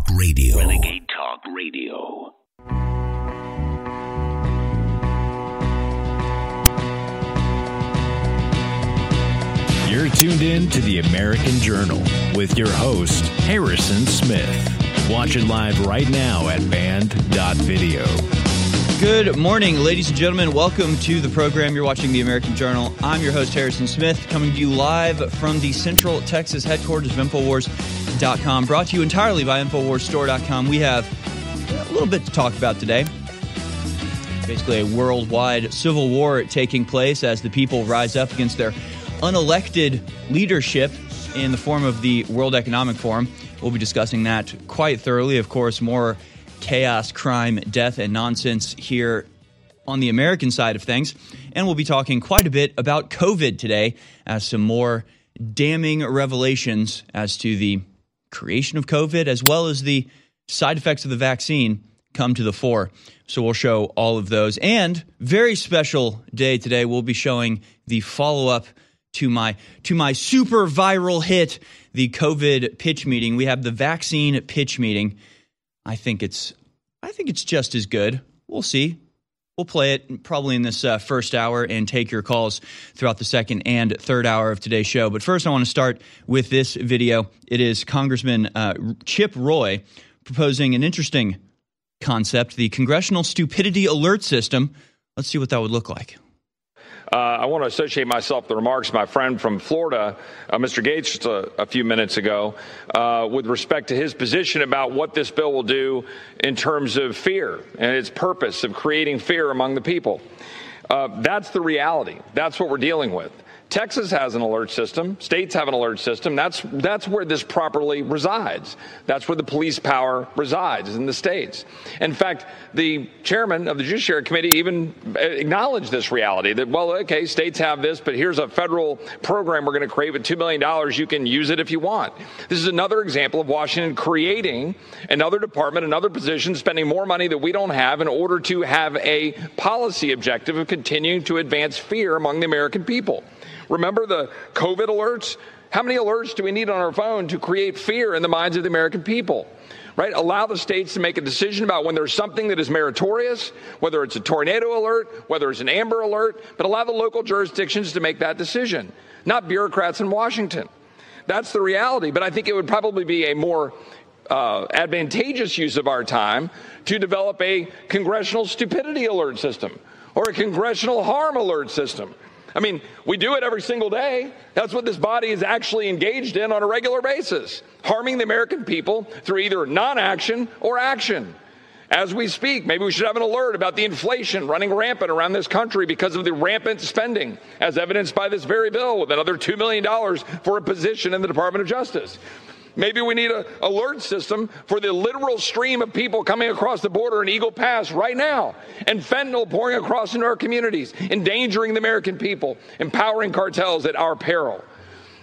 Talk Radio. Renegade Talk Radio. You're tuned in to the American Journal with your host, Harrison Smith. Watch it live right now at band.video. Good morning, ladies and gentlemen. Welcome to the program. You're watching the American Journal. I'm your host, Harrison Smith, coming to you live from the Central Texas headquarters of Infowars.com, brought to you entirely by InfoWarsStore.com. We have a little bit to talk about today. Basically, a worldwide civil war taking place as the people rise up against their unelected leadership in the form of the World Economic Forum. We'll be discussing that quite thoroughly. Of course, more chaos, crime, death, and nonsense here on the American side of things. And we'll be talking quite a bit about COVID today as some more damning revelations as to the creation of COVID as well as the side effects of the vaccine come to the fore. So we'll show all of those. And very special day today, we'll be showing the follow up to my to my super viral hit, the COVID pitch meeting. We have the vaccine pitch meeting. I think it's I think it's just as good. We'll see. We'll play it probably in this uh, first hour and take your calls throughout the second and third hour of today's show. But first, I want to start with this video. It is Congressman uh, Chip Roy proposing an interesting concept the Congressional Stupidity Alert System. Let's see what that would look like. Uh, I want to associate myself with the remarks of my friend from Florida, uh, Mr. Gaetz, just a, a few minutes ago, uh, with respect to his position about what this bill will do in terms of fear and its purpose of creating fear among the people. Uh, that's the reality. That's what we're dealing with. Texas has an alert system. States have an alert system. That's that's where this properly resides. That's where the police power resides in the states. In fact, the chairman of the Judiciary Committee even acknowledged this reality that well, okay, states have this, but here's a federal program we're going to create with two million dollars. You can use it if you want. This is another example of Washington creating another department, another position, spending more money that we don't have in order to have a policy objective of continuing to advance fear among the American people. Remember the COVID alerts? How many alerts do we need on our phone to create fear in the minds of the American people? Right? Allow the states to make a decision about when there's something that is meritorious, whether it's a tornado alert, whether it's an amber alert, but allow the local jurisdictions to make that decision, not bureaucrats in Washington. That's the reality. But I think it would probably be a more uh, advantageous use of our time to develop a congressional stupidity alert system or a congressional harm alert system I mean, we do it every single day. That's what this body is actually engaged in on a regular basis, harming the American people through either non action or action. As we speak, maybe we should have an alert about the inflation running rampant around this country because of the rampant spending, as evidenced by this very bill with another $2 million for a position in the Department of Justice. Maybe we need an alert system for the literal stream of people coming across the border in Eagle Pass right now and fentanyl pouring across into our communities, endangering the American people, empowering cartels at our peril.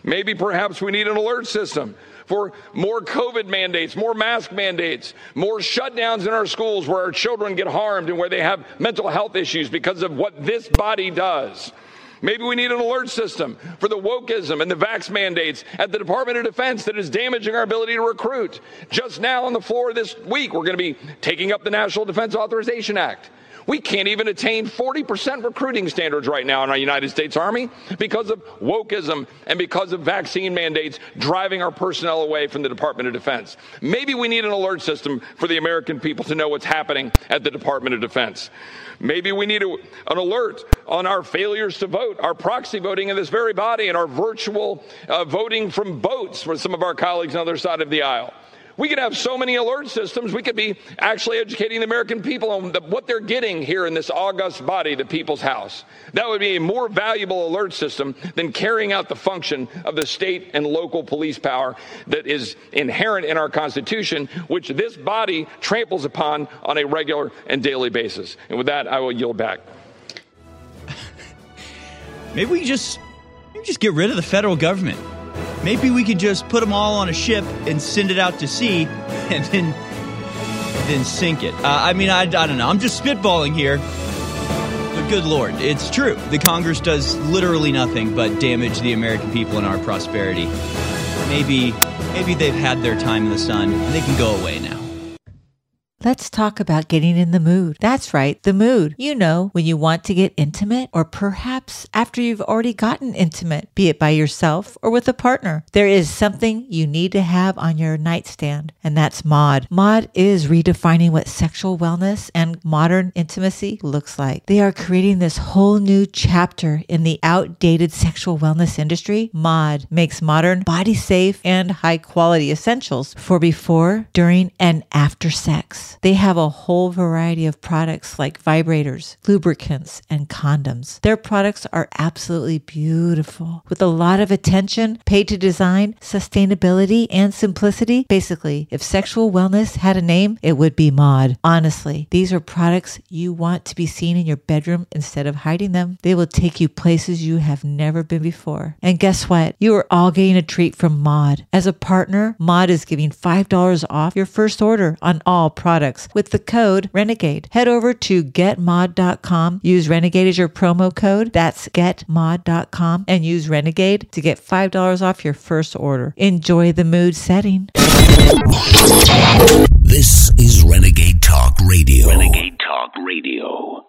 Maybe perhaps we need an alert system for more COVID mandates, more mask mandates, more shutdowns in our schools where our children get harmed and where they have mental health issues because of what this body does. Maybe we need an alert system for the wokeism and the vax mandates at the Department of Defense that is damaging our ability to recruit. Just now on the floor this week, we're going to be taking up the National Defense Authorization Act. We can't even attain 40% recruiting standards right now in our United States Army because of wokeism and because of vaccine mandates driving our personnel away from the Department of Defense. Maybe we need an alert system for the American people to know what's happening at the Department of Defense. Maybe we need a, an alert on our failures to vote, our proxy voting in this very body, and our virtual uh, voting from boats with some of our colleagues on the other side of the aisle. We could have so many alert systems. We could be actually educating the American people on the, what they're getting here in this august body, the people's house. That would be a more valuable alert system than carrying out the function of the state and local police power that is inherent in our Constitution, which this body tramples upon on a regular and daily basis. And with that, I will yield back. Maybe we just maybe just get rid of the federal government. Maybe we could just put them all on a ship and send it out to sea, and then then sink it. Uh, I mean, I, I don't know. I'm just spitballing here. But good lord, it's true. The Congress does literally nothing but damage the American people and our prosperity. maybe maybe they've had their time in the sun and they can go away now. Let's talk about getting in the mood. That's right, the mood. You know, when you want to get intimate, or perhaps after you've already gotten intimate, be it by yourself or with a partner. There is something you need to have on your nightstand, and that's Maude. Maude is redefining what sexual wellness and modern intimacy looks like. They are creating this whole new chapter in the outdated sexual wellness industry. Maude makes modern, body safe, and high quality essentials for before, during, and after sex. They have a whole variety of products like vibrators, lubricants, and condoms. Their products are absolutely beautiful with a lot of attention paid to design, sustainability, and simplicity. Basically, if sexual wellness had a name, it would be Maude. Honestly, these are products you want to be seen in your bedroom instead of hiding them. They will take you places you have never been before. And guess what? You are all getting a treat from Maude. As a partner, Maude is giving $5 off your first order on all products with the code Renegade. Head over to getmaude.com, use Renegade as your promo code. That's getmaude.com and use Renegade to get $5 off your first order. Enjoy the mood setting. This is Renegade Talk Radio. Renegade Talk Radio.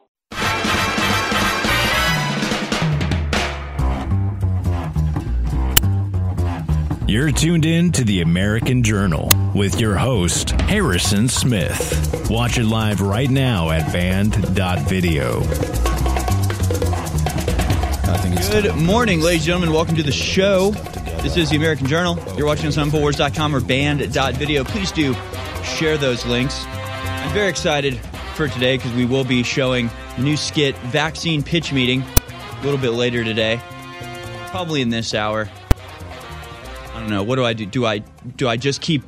You're tuned in to the American Journal with your host, Harrison Smith. Watch it live right now at band.video. Good morning, ladies and gentlemen. Welcome to the show. This is the American Journal. You're watching us on InfoWars.com or band.video. Please do share those links. I'm very excited for today because we will be showing the new skit vaccine pitch meeting a little bit later today, probably in this hour. I don't know. What do I do? Do I do I just keep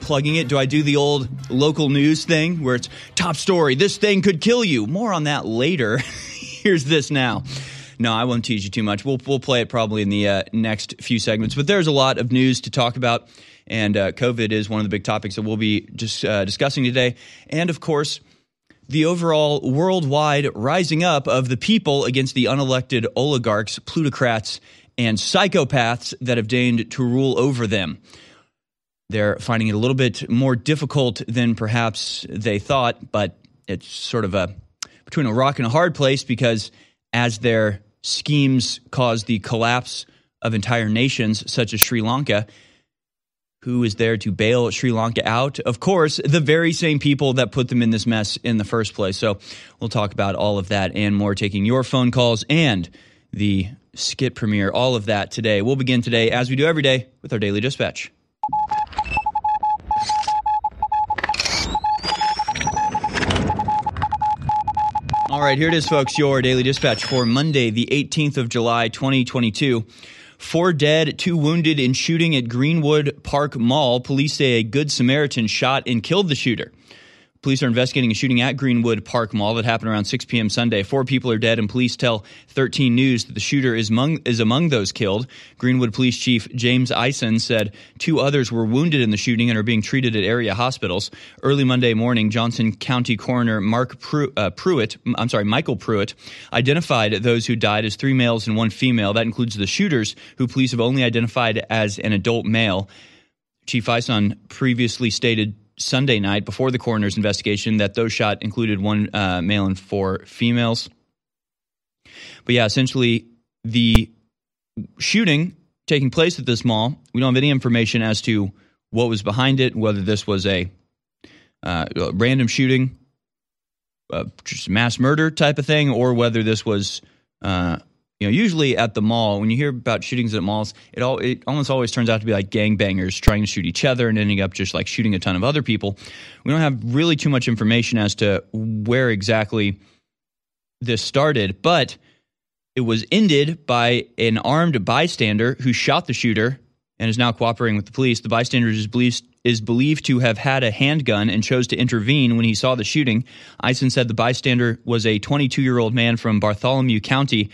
plugging it? Do I do the old local news thing where it's top story? This thing could kill you. More on that later. Here's this now. No, I won't tease you too much. We'll we'll play it probably in the uh, next few segments. But there's a lot of news to talk about, and uh, COVID is one of the big topics that we'll be just uh, discussing today. And of course, the overall worldwide rising up of the people against the unelected oligarchs, plutocrats, and psychopaths that have deigned to rule over them. They're finding it a little bit more difficult than perhaps they thought, but it's sort of a between a rock and a hard place because as their schemes cause the collapse of entire nations, such as Sri Lanka, who is there to bail Sri Lanka out? Of course, the very same people that put them in this mess in the first place. So we'll talk about all of that and more, taking your phone calls and the skit premiere, all of that today. We'll begin today, as we do every day, with our daily dispatch. All right, here it is, folks, your daily dispatch for Monday, the 18th of July, 2022. Four dead, two wounded in shooting at Greenwood Park Mall. Police say a Good Samaritan shot and killed the shooter. Police are investigating a shooting at Greenwood Park Mall that happened around 6 p.m. Sunday. Four people are dead, and police tell 13 News that the shooter is among, is among those killed. Greenwood Police Chief James Ison said two others were wounded in the shooting and are being treated at area hospitals. Early Monday morning, Johnson County Coroner Mark uh, Pruitt, I'm sorry, Michael Pruitt, identified those who died as three males and one female. That includes the shooters, who police have only identified as an adult male. Chief Ison previously stated Sunday night before the coroner's investigation that those shot included one uh, male and four females. But yeah, essentially the shooting taking place at this mall, we don't have any information as to what was behind it, whether this was a uh, random shooting, uh, just mass murder type of thing, or whether this was uh, you know, usually at the mall, when you hear about shootings at malls, it all it almost always turns out to be like gangbangers trying to shoot each other and ending up just like shooting a ton of other people. We don't have really too much information as to where exactly this started, but it was ended by an armed bystander who shot the shooter and is now cooperating with the police. The bystander is believed, is believed to have had a handgun and chose to intervene when he saw the shooting. Ison said the bystander was a 22 year old man from Bartholomew County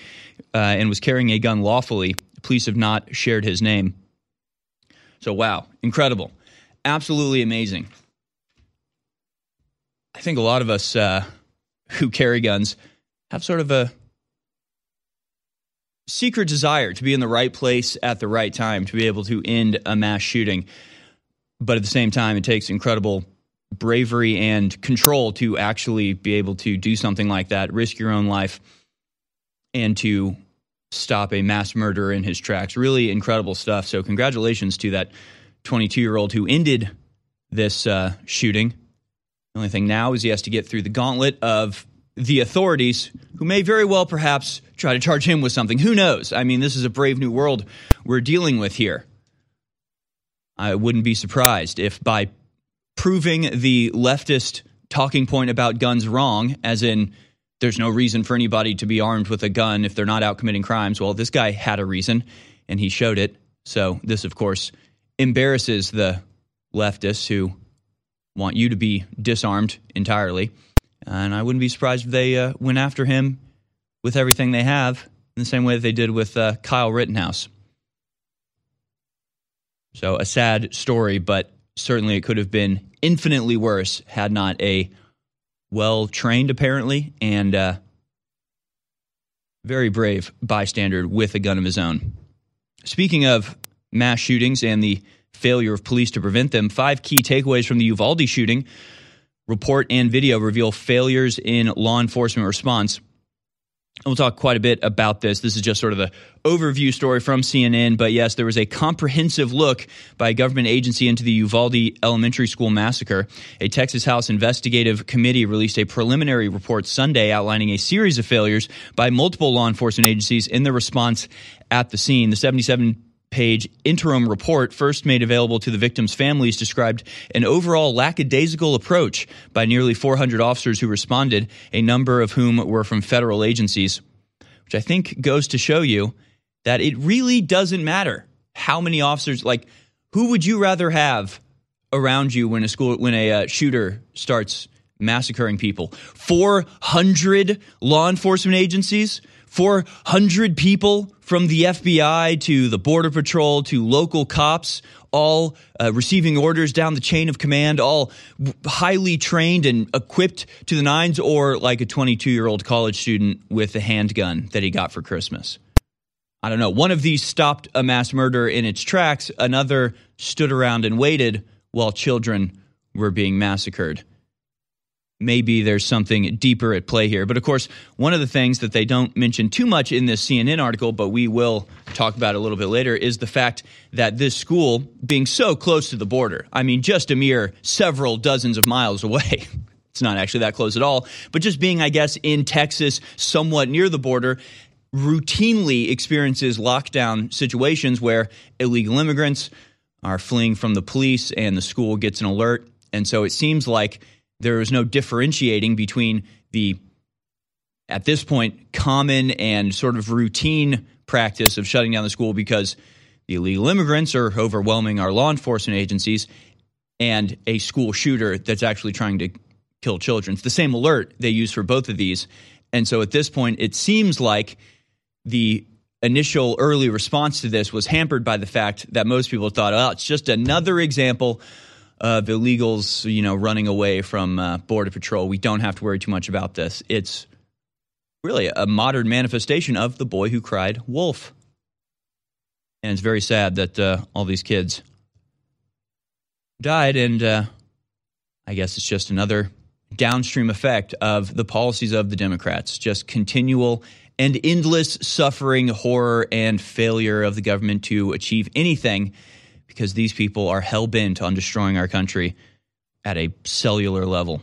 uh, and was carrying a gun lawfully. Police have not shared his name. So, wow, incredible. Absolutely amazing. I think a lot of us uh, who carry guns have sort of a secret desire to be in the right place at the right time to be able to end a mass shooting. But at the same time, it takes incredible bravery and control to actually be able to do something like that, risk your own life, and to stop a mass murderer in his tracks. Really incredible stuff. So, congratulations to that 22 year old who ended this uh, shooting. The only thing now is he has to get through the gauntlet of the authorities who may very well perhaps try to charge him with something. Who knows? I mean, this is a brave new world we're dealing with here. I wouldn't be surprised if by proving the leftist talking point about guns wrong, as in there's no reason for anybody to be armed with a gun if they're not out committing crimes. Well, this guy had a reason and he showed it. So, this, of course, embarrasses the leftists who want you to be disarmed entirely. And I wouldn't be surprised if they uh, went after him with everything they have in the same way that they did with uh, Kyle Rittenhouse. So, a sad story, but certainly it could have been infinitely worse had not a well trained, apparently, and uh, very brave bystander with a gun of his own. Speaking of mass shootings and the failure of police to prevent them, five key takeaways from the Uvalde shooting report and video reveal failures in law enforcement response. We'll talk quite a bit about this. This is just sort of the overview story from CNN. But yes, there was a comprehensive look by a government agency into the Uvalde Elementary School massacre. A Texas House investigative committee released a preliminary report Sunday outlining a series of failures by multiple law enforcement agencies in the response at the scene. The 77 page interim report, first made available to the victims' families, described an overall lackadaisical approach by nearly 400 officers who responded, a number of whom were from federal agencies, which I think goes to show you that it really doesn't matter how many officers, like, who would you rather have around you when a school, when a uh, shooter starts massacring people? 400 law enforcement agencies? 400 people from the FBI to the Border Patrol to local cops, all uh, receiving orders down the chain of command, all highly trained and equipped to the nines, or like a 22 year old college student with a handgun that he got for Christmas. I don't know. One of these stopped a mass murder in its tracks, another stood around and waited while children were being massacred maybe there's something deeper at play here. But of course, one of the things that they don't mention too much in this CNN article, but we will talk about a little bit later, is the fact that this school, being so close to the border, I mean, just a mere several dozens of miles away. It's not actually that close at all, but just being, I guess, in Texas, somewhat near the border, routinely experiences lockdown situations where illegal immigrants are fleeing from the police and the school gets an alert. And so it seems like there is no differentiating between the, at this point, common and sort of routine practice of shutting down the school because the illegal immigrants are overwhelming our law enforcement agencies and a school shooter that's actually trying to kill children. It's the same alert they use for both of these. And so at this point, it seems like the initial early response to this was hampered by the fact that most people thought, oh, it's just another example of illegals, you know, running away from uh, border patrol. We don't have to worry too much about this. It's really a modern manifestation of the boy who cried wolf. And it's very sad that uh, all these kids died, and uh, I guess it's just another downstream effect of the policies of the Democrats, just continual and endless suffering, horror, and failure of the government to achieve anything because these people are hell bent on destroying our country at a cellular level.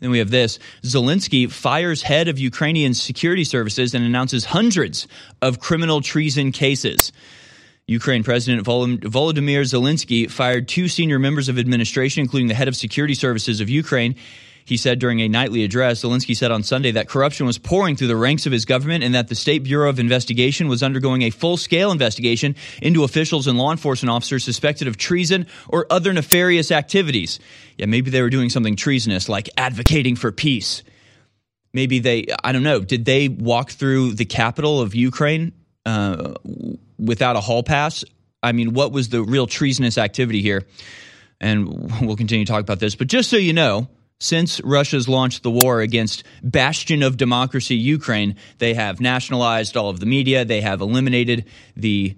Then we have this Zelensky fires head of Ukrainian security services and announces hundreds of criminal treason cases. Ukraine President Volodymyr Zelensky fired two senior members of administration, including the head of security services of Ukraine he said during a nightly address, Zelensky said on Sunday that corruption was pouring through the ranks of his government and that the State Bureau of Investigation was undergoing a full scale investigation into officials and law enforcement officers suspected of treason or other nefarious activities. Yeah, maybe they were doing something treasonous like advocating for peace. Maybe they, I don't know, did they walk through the capital of Ukraine uh, without a hall pass? I mean, what was the real treasonous activity here? And we'll continue to talk about this. But just so you know, since Russia's launched the war against bastion of democracy Ukraine, they have nationalized all of the media. They have eliminated the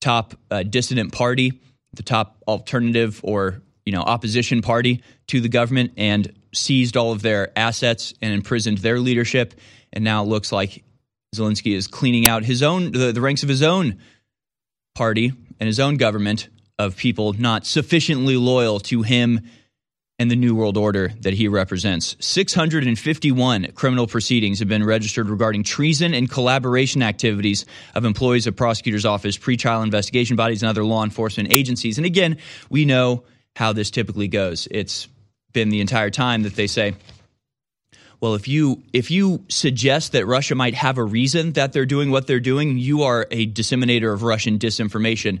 top uh, dissident party, the top alternative or you know opposition party to the government, and seized all of their assets and imprisoned their leadership. And now it looks like Zelensky is cleaning out his own the, the ranks of his own party and his own government of people not sufficiently loyal to him and the New World Order that he represents. 651 criminal proceedings have been registered regarding treason and collaboration activities of employees of prosecutor's office, pretrial investigation bodies, and other law enforcement agencies. And again, we know how this typically goes. It's been the entire time that they say, well, if you if you suggest that Russia might have a reason that they're doing what they're doing, you are a disseminator of Russian disinformation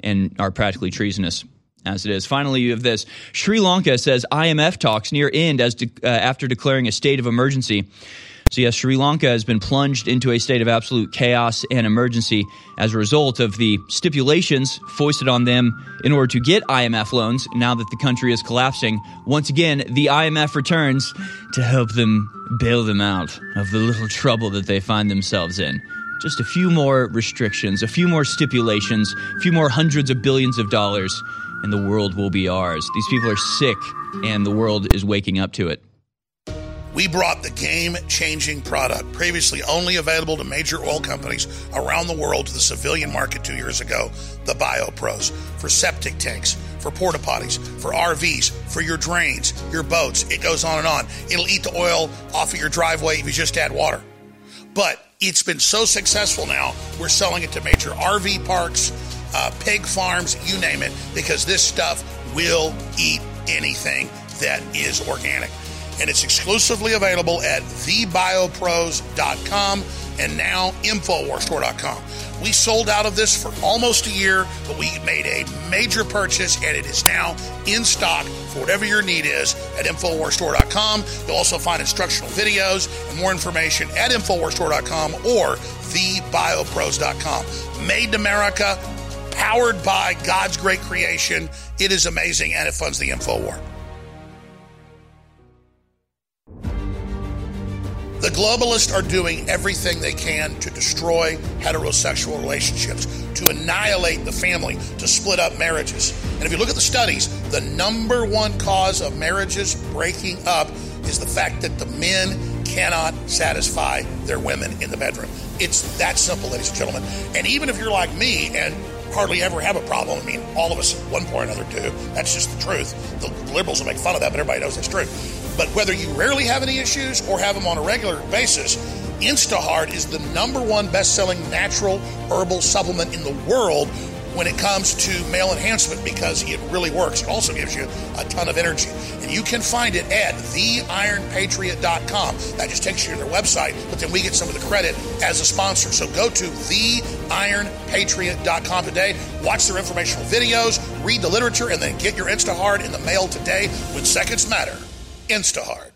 and are practically treasonous as it is. Finally, you have this. Sri Lanka says IMF talks near end as de- uh, after declaring a state of emergency. So, yes, Sri Lanka has been plunged into a state of absolute chaos and emergency as a result of the stipulations foisted on them in order to get IMF loans. Now that the country is collapsing, once again, the IMF returns to help them bail them out of the little trouble that they find themselves in. Just a few more restrictions, a few more stipulations, a few more hundreds of billions of dollars and the world will be ours. These people are sick, and the world is waking up to it. We brought the game changing product, previously only available to major oil companies around the world, to the civilian market two years ago the BioPros for septic tanks, for porta potties, for RVs, for your drains, your boats. It goes on and on. It'll eat the oil off of your driveway if you just add water. But it's been so successful now, we're selling it to major RV parks uh, pig farms, you name it, because this stuff will eat anything that is organic. And it's exclusively available at thebiopros.com and now infowarstore.com. We sold out of this for almost a year, but we made a major purchase and it is now in stock for whatever your need is at InfoWarsStore.com. You'll also find instructional videos and more information at InfoWarsStore.com or TheBioPros.com. Made in America, powered by God's great creation. It is amazing and it funds the info war. The globalists are doing everything they can to destroy heterosexual relationships, to annihilate the family, to split up marriages. And if you look at the studies, the number one cause of marriages breaking up is the fact that the men cannot satisfy their women in the bedroom. It's that simple, ladies and gentlemen. And even if you're like me and hardly ever have a problem. I mean, all of us at one point or another do. That's just the truth. The liberals will make fun of that, but everybody knows it's true. But whether you rarely have any issues or have them on a regular basis, InstaHard is the number one best selling natural herbal supplement in the world when it comes to male enhancement because it really works. It also gives you a ton of energy. And you can find it at theironpatriot.com. That just takes you to their website, but then we get some of the credit as a sponsor. So go to theironpatriot.com today, watch their informational videos, read the literature, and then get your InstaHard in the mail today when seconds matter. InstaHard.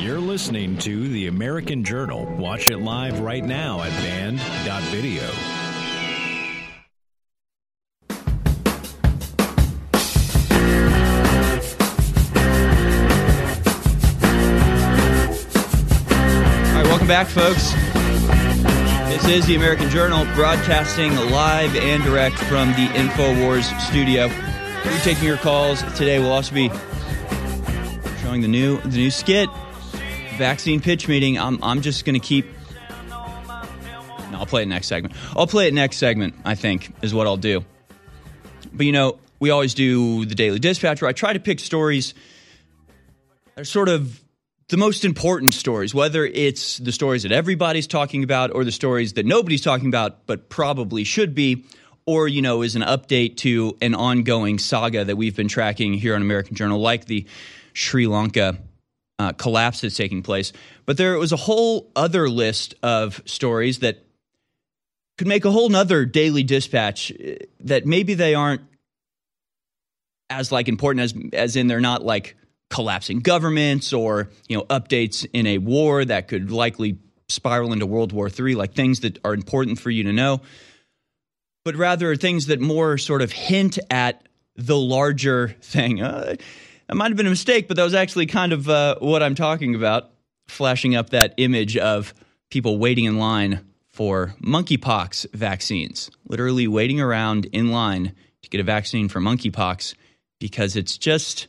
You're listening to The American Journal. Watch it live right now at band.video. Welcome back, folks. This is the American Journal broadcasting live and direct from the InfoWars studio. We're taking your calls today. We'll also be showing the new the new skit, vaccine pitch meeting. I'm I'm just going to keep. No, I'll play it next segment. I'll play it next segment. I think is what I'll do. But you know, we always do the daily dispatch where I try to pick stories that are sort of the most important stories, whether it's the stories that everybody's talking about or the stories that nobody's talking about but probably should be, or, you know, is an update to an ongoing saga that we've been tracking here on American Journal, like the Sri Lanka uh, collapse that's taking place. But there was a whole other list of stories that could make a whole nother daily dispatch uh, that maybe they aren't as like important as as in they're not like collapsing governments or you know updates in a war that could likely spiral into World War III, like things that are important for you to know, but rather things that more sort of hint at the larger thing. Uh, That might have been a mistake, but that was actually kind of uh, what I'm talking about. Flashing up that image of people waiting in line for monkeypox vaccines, literally waiting around in line to get a vaccine for monkeypox because it's just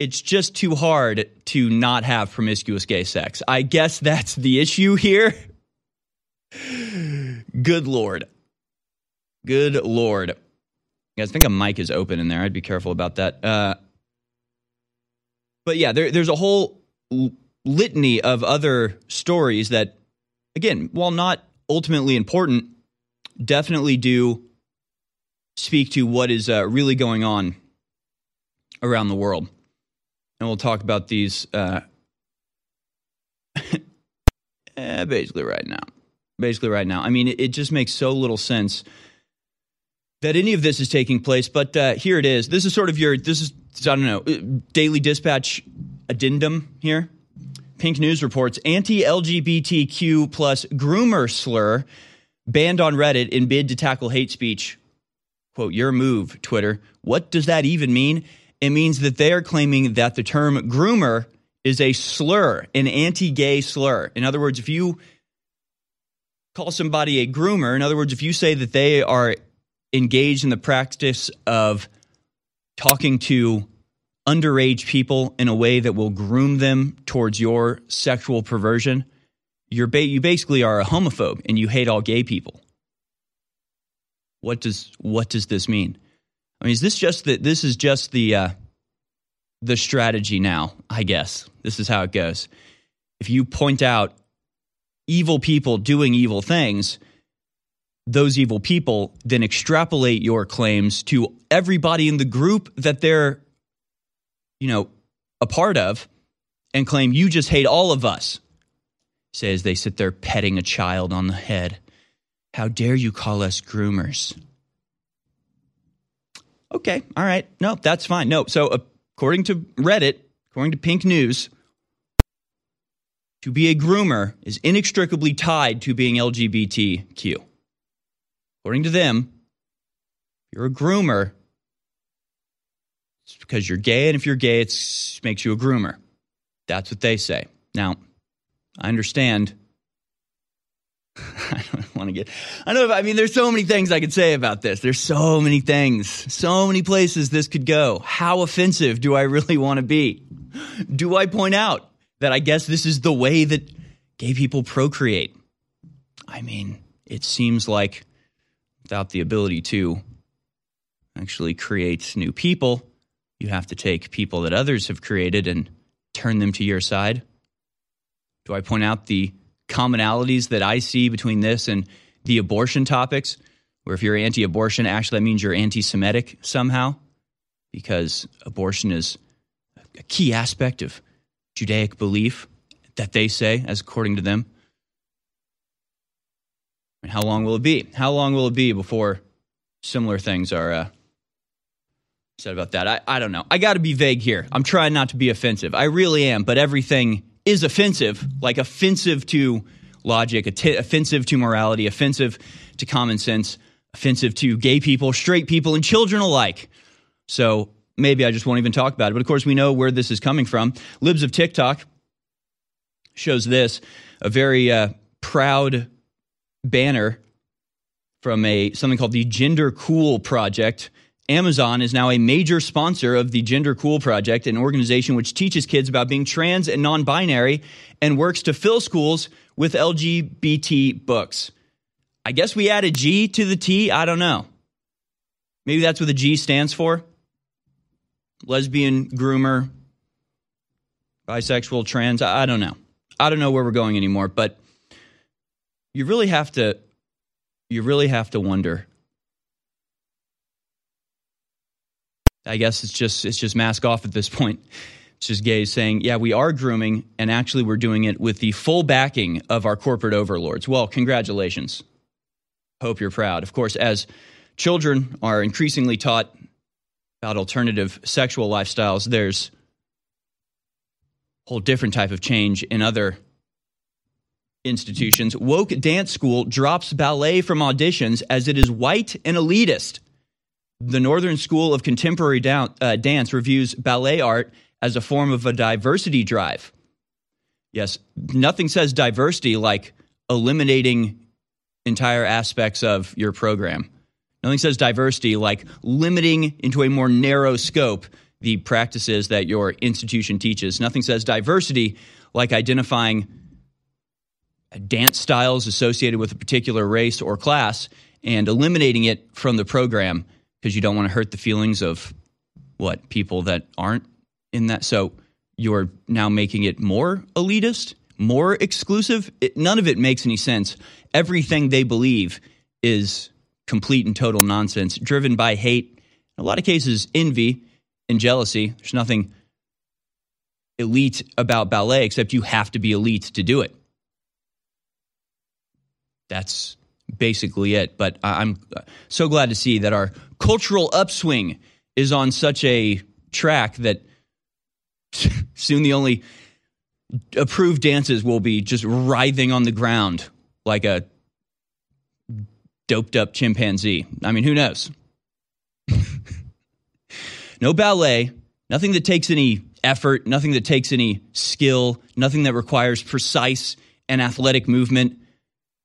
it's just too hard to not have promiscuous gay sex. I guess that's the issue here. Good lord. Good lord. Guys, I think a mic is open in there. I'd be careful about that. Uh, but yeah, there, there's a whole litany of other stories that, again, while not ultimately important, definitely do speak to what is uh, really going on around the world. And we'll talk about these uh, eh, basically right now. Basically, right now. I mean, it, it, just makes so little sense that any of this is taking place. But uh, here it is. This is sort of your, this is, I don't know, Daily Dispatch addendum here. Pink News reports anti LGBTQ plus groomer slur banned on Reddit in bid to tackle hate speech. Quote, your move, Twitter. What does that even mean? It means that they are claiming that the term groomer is a slur, an anti gay slur. In other words, if you call somebody a groomer, in other words, if you say that they are engaged in the practice of talking to underage people in a way that will groom them towards your sexual perversion, you're ba- you basically are a homophobe and you hate all gay people. What does what does this mean? I mean, is this just that? This is just the uh, the strategy now. I guess this is how it goes. If you point out evil people doing evil things, those evil people then extrapolate your claims to everybody in the group that they're, you know, a part of, and claim you just hate all of us. Say as they sit there petting a child on the head. How dare you call us groomers? Okay, all right. No, that's fine. No, so uh, according to Reddit, according to Pink News, to be a groomer is inextricably tied to being LGBTQ. According to them, you're a groomer, it's because you're gay, and if you're gay, it makes you a groomer. That's what they say. Now, I understand I don't want to get. I know. I mean, there's so many things I could say about this. There's so many things, so many places this could go. How offensive do I really want to be? Do I point out that I guess this is the way that gay people procreate? I mean, it seems like without the ability to actually create new people, you have to take people that others have created and turn them to your side. Do I point out the commonalities that I see between this and the abortion topics, where if you're anti abortion, actually that means you're anti Semitic somehow, because abortion is a key aspect of Judaic belief that they say, as according to them. And how long will it be? How long will it be before similar things are uh, said about that? I, I don't know. I got to be vague here. I'm trying not to be offensive. I really am, but everything is offensive, like offensive to logic, offensive to morality, offensive to common sense, offensive to gay people, straight people, and children alike. So maybe I just won't even talk about it. But of course, we know where this is coming from. Libs of TikTok shows this a very uh, proud banner from a something called the Gender Cool Project Amazon is now a major sponsor of the Gender Cool Project, an organization which teaches kids about being trans and non binary and works to fill schools with LGBT books. I guess we added G to the T. I don't know. Maybe that's what the G stands for lesbian, groomer, bisexual, trans. I don't know. I don't know where we're going anymore, but you really have to you really have to wonder I guess it's just it's just mask off at this point. It's just gays saying, "Yeah, we are grooming, and actually, we're doing it with the full backing of our corporate overlords." Well, congratulations. Hope you're proud. Of course, as children are increasingly taught about alternative sexual lifestyles, there's a whole different type of change in other institutions. Woke Dance School drops ballet from auditions as it is white and elitist. The Northern School of Contemporary uh, Dance reviews ballet art as a form of a diversity drive. Yes, nothing says diversity like eliminating entire aspects of your program. Nothing says diversity like limiting into a more narrow scope the practices that your institution teaches. Nothing says diversity like identifying dance styles associated with a particular race or class and eliminating it from the program because you don't want to hurt the feelings of what people that aren't in that. So you're now making it more elitist, more exclusive. It, none of it makes any sense. Everything they believe is complete and total nonsense, driven by hate, a lot of cases, envy and jealousy. There's nothing elite about ballet except you have to be elite to do it. That's basically it. But I'm so glad to see that our cultural upswing is on such a track that soon the only approved dances will be just writhing on the ground like a doped up chimpanzee. I mean, who knows? no ballet, nothing that takes any effort, nothing that takes any skill, nothing that requires precise and athletic movement.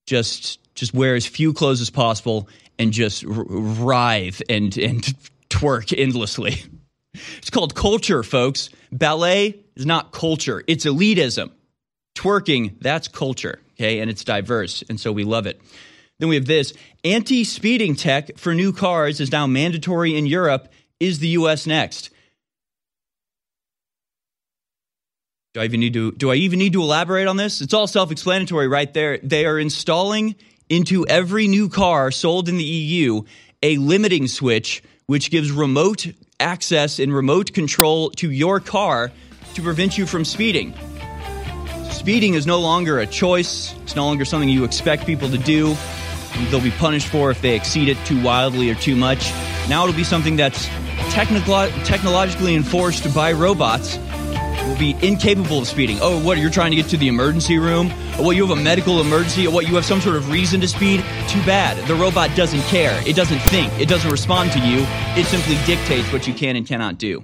Just just wear as few clothes as possible and just writhe and and twerk endlessly. It's called culture, folks. Ballet is not culture, it's elitism. Twerking, that's culture, okay? And it's diverse, and so we love it. Then we have this anti speeding tech for new cars is now mandatory in Europe. Is the US next? Do I even need to do I even need to elaborate on this? It's all self-explanatory right there. They are installing into every new car sold in the EU a limiting switch which gives remote access and remote control to your car to prevent you from speeding. Speeding is no longer a choice, it's no longer something you expect people to do. They'll be punished for if they exceed it too wildly or too much. Now it'll be something that's technico- technologically enforced by robots will be incapable of speeding. Oh, what, you're trying to get to the emergency room? Or what, you have a medical emergency? Or what, you have some sort of reason to speed? Too bad. The robot doesn't care. It doesn't think. It doesn't respond to you. It simply dictates what you can and cannot do.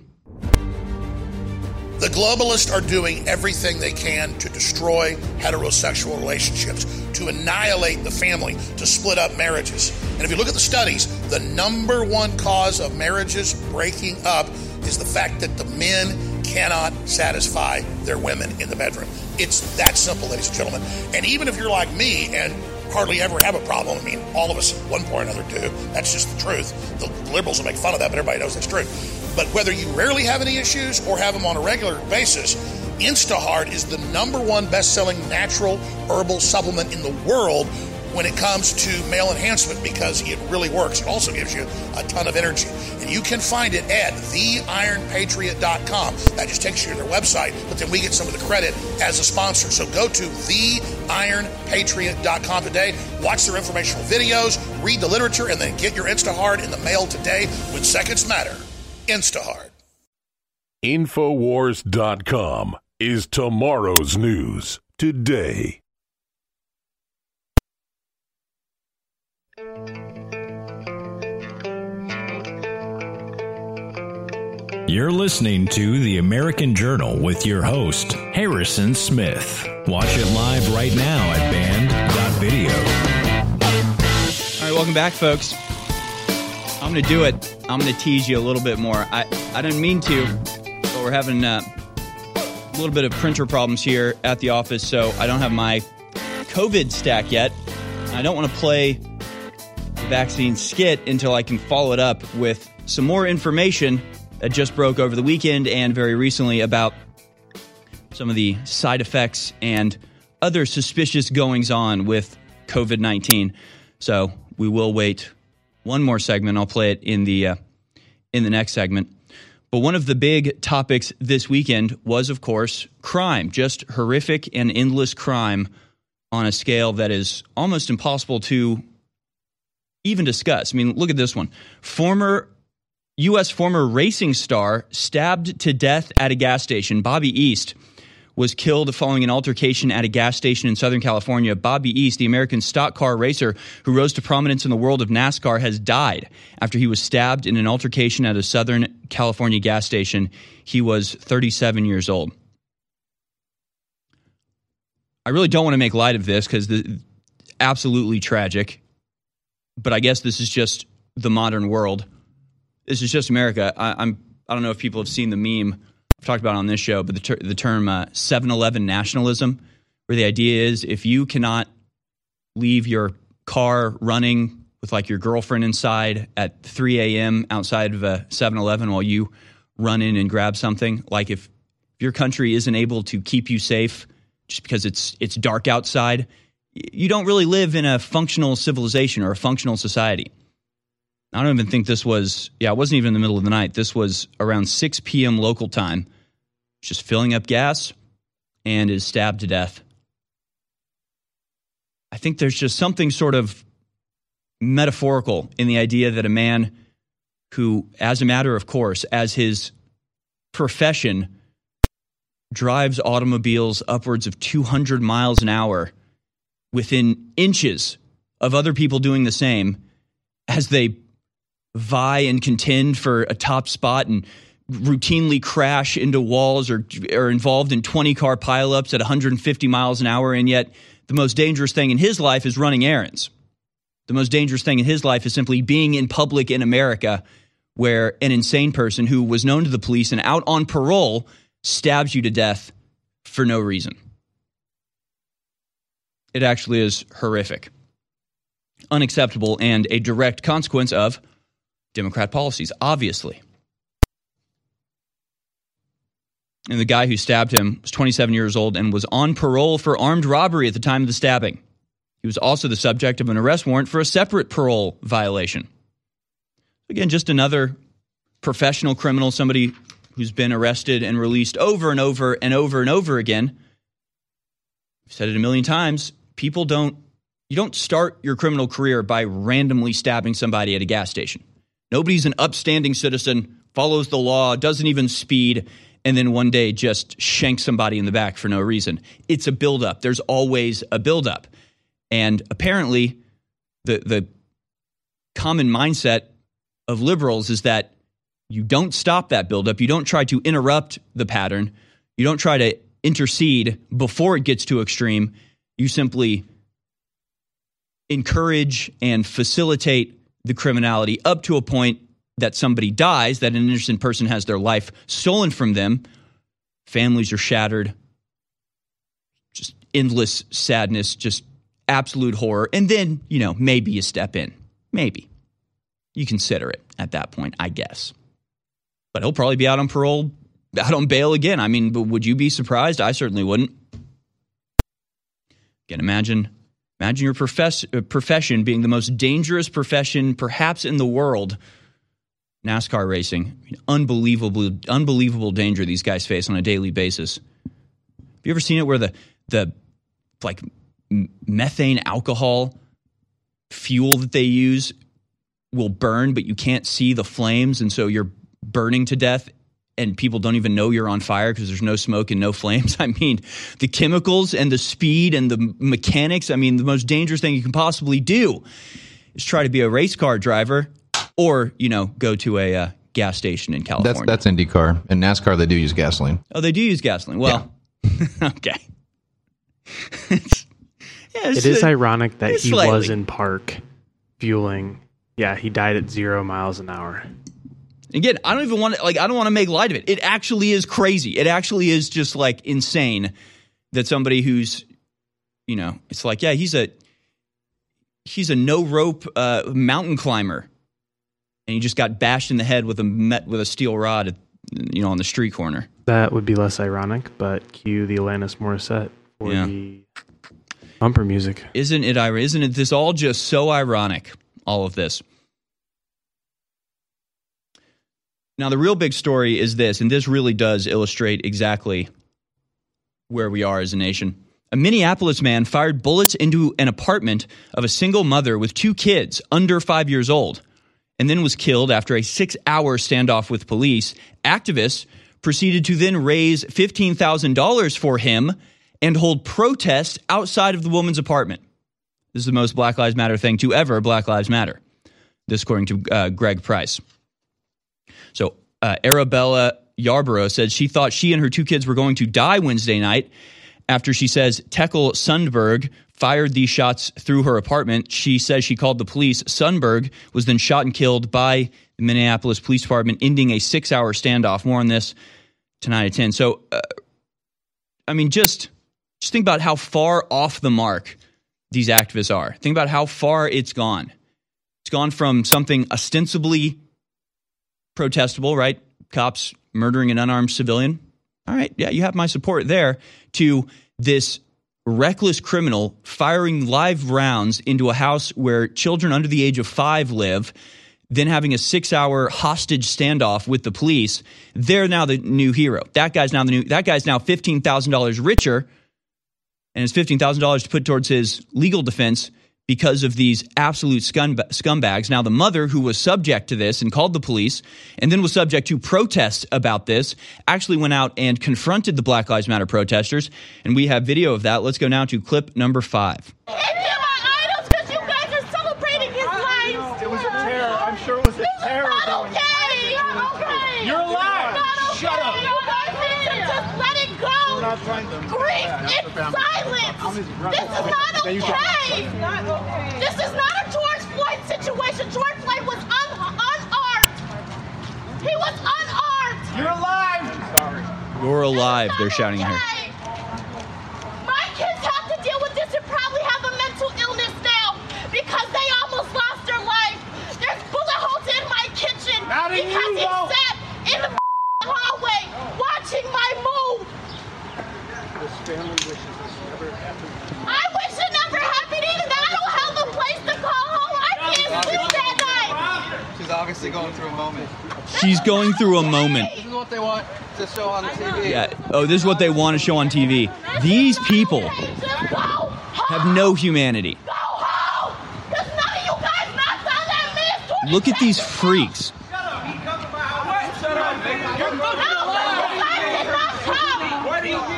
The globalists are doing everything they can to destroy heterosexual relationships, to annihilate the family, to split up marriages. And if you look at the studies, the number one cause of marriages breaking up is the fact that the men cannot satisfy their women in the bedroom. It's that simple, ladies and gentlemen. And even if you're like me and hardly ever have a problem. I mean, all of us one point or another do. That's just the truth. The liberals will make fun of that, but everybody knows that's true. But whether you rarely have any issues or have them on a regular basis, InstaHard is the number one best selling natural herbal supplement in the world when it comes to male enhancement because it really works. It also gives you a ton of energy. And you can find it at theironpatriot.com. That just takes you to their website, but then we get some of the credit as a sponsor. So go to theironpatriot.com today, watch their informational videos, read the literature, and then get your InstaHard in the mail today when seconds matter. InstaHard. Infowars.com is tomorrow's news today. You're listening to The American Journal with your host, Harrison Smith. Watch it live right now at band.video. All right, welcome back, folks. I'm going to do it. I'm going to tease you a little bit more. I, I didn't mean to, but we're having uh, a little bit of printer problems here at the office, so I don't have my COVID stack yet. I don't want to play the vaccine skit until I can follow it up with some more information that just broke over the weekend and very recently about some of the side effects and other suspicious goings on with COVID 19. So we will wait one more segment. I'll play it in the, uh, in the next segment. But one of the big topics this weekend was, of course, crime, just horrific and endless crime on a scale that is almost impossible to even discuss. I mean, look at this one. Former U.S. former racing star stabbed to death at a gas station. Bobby East was killed following an altercation at a gas station in Southern California. Bobby East, the American stock car racer who rose to prominence in the world of NASCAR, has died after he was stabbed in an altercation at a Southern California gas station. He was 37 years old. I really don't want to make light of this because the absolutely tragic. But I guess this is just the modern world. This is just America. I, I'm. I don't know if people have seen the meme I've talked about on this show, but the, ter- the term uh, 7-Eleven nationalism, where the idea is if you cannot leave your car running with like your girlfriend inside at 3 a.m. outside of a 7-Eleven while you run in and grab something, like if your country isn't able to keep you safe just because it's it's dark outside, you don't really live in a functional civilization or a functional society. I don't even think this was, yeah, it wasn't even in the middle of the night. This was around 6 p.m. local time, just filling up gas and is stabbed to death. I think there's just something sort of metaphorical in the idea that a man who, as a matter of course, as his profession, drives automobiles upwards of 200 miles an hour within inches of other people doing the same as they vie and contend for a top spot and routinely crash into walls or are involved in 20 car pileups at 150 miles an hour. And yet the most dangerous thing in his life is running errands. The most dangerous thing in his life is simply being in public in america where an insane person who was known to the police and out on parole stabs you to death for no reason. It actually is horrific unacceptable and a direct consequence of Democrat policies, obviously. And the guy who stabbed him was 27 years old and was on parole for armed robbery at the time of the stabbing. He was also the subject of an arrest warrant for a separate parole violation. Again, just another professional criminal, somebody who's been arrested and released over and over and over and over again. I've said it a million times. People don't, you don't start your criminal career by randomly stabbing somebody at a gas station. Nobody's an upstanding citizen, follows the law, doesn't even speed, and then one day just shanks somebody in the back for no reason. It's a buildup. There's always a buildup. And apparently, the, the common mindset of liberals is that you don't stop that buildup. You don't try to interrupt the pattern. You don't try to intercede before it gets too extreme. You simply encourage and facilitate the criminality up to a point that somebody dies, that an innocent person has their life stolen from them. Families are shattered. Just endless sadness, just absolute horror. And then, you know, maybe you step in. Maybe. You consider it at that point, I guess. But he'll probably be out on parole, out on bail again. I mean, but would you be surprised? I certainly wouldn't. Can imagine Imagine your profess- uh, profession being the most dangerous profession perhaps in the world. NASCAR racing, unbelievable, unbelievable danger these guys face on a daily basis. Have you ever seen it where the the like methane alcohol fuel that they use will burn, but you can't see the flames, and so you're burning to death and people don't even know you're on fire because there's no smoke and no flames. I mean, the chemicals and the speed and the mechanics. I mean, the most dangerous thing you can possibly do is try to be a race car driver or, you know, go to a uh, gas station in California. That's, that's IndyCar. In NASCAR, they do use gasoline. Oh, they do use gasoline. Well, yeah. okay. it's, yeah, it's, it is ironic that he slightly. was in park fueling. Yeah, he died at zero miles an hour. Again, I don't even want to like I don't want to make light of it. It actually is crazy. It actually is just like insane that somebody who's you know, it's like, yeah, he's a he's a no rope uh, mountain climber. And he just got bashed in the head with a met with a steel rod at, you know, on the street corner. That would be less ironic, but cue the Alanis Morissette for yeah. the bumper music. Isn't it isn't it this all just so ironic all of this? Now, the real big story is this, and this really does illustrate exactly where we are as a nation. A Minneapolis man fired bullets into an apartment of a single mother with two kids under five years old and then was killed after a six hour standoff with police. Activists proceeded to then raise $15,000 for him and hold protests outside of the woman's apartment. This is the most Black Lives Matter thing to ever Black Lives Matter. This, according to uh, Greg Price. So, uh, Arabella Yarborough said she thought she and her two kids were going to die Wednesday night after she says Tekle Sundberg fired these shots through her apartment. She says she called the police. Sundberg was then shot and killed by the Minneapolis Police Department, ending a six hour standoff. More on this tonight at 10. So, uh, I mean, just, just think about how far off the mark these activists are. Think about how far it's gone. It's gone from something ostensibly protestable, right? Cops murdering an unarmed civilian. All right, yeah, you have my support there. To this reckless criminal firing live rounds into a house where children under the age of five live, then having a six hour hostage standoff with the police. They're now the new hero. That guy's now the new, that guy's now $15,000 richer and it's $15,000 to put towards his legal defense because of these absolute scumbags. Now, the mother who was subject to this and called the police and then was subject to protests about this actually went out and confronted the Black Lives Matter protesters. And we have video of that. Let's go now to clip number five. not trying to. Grief in silence. This is not okay. This is not a George Floyd situation. George Floyd was un- unarmed. He was unarmed. You're alive. Sorry. You're alive. They're shouting at her. My kids have to deal with this and probably have a mental illness now because they almost lost their life. There's bullet holes in my kitchen because he sat in the hallway watching my move family wishes this never happened. I wish it never happened either. I don't have a place to call home. I can't sleep that night. She's obviously going through a moment. She's going through a moment. This is what they want to show on the TV. Yeah. Oh, this is what they want to show on TV. These people have no humanity. Go home! Because none of you guys not found that mist one. Look at these freaks.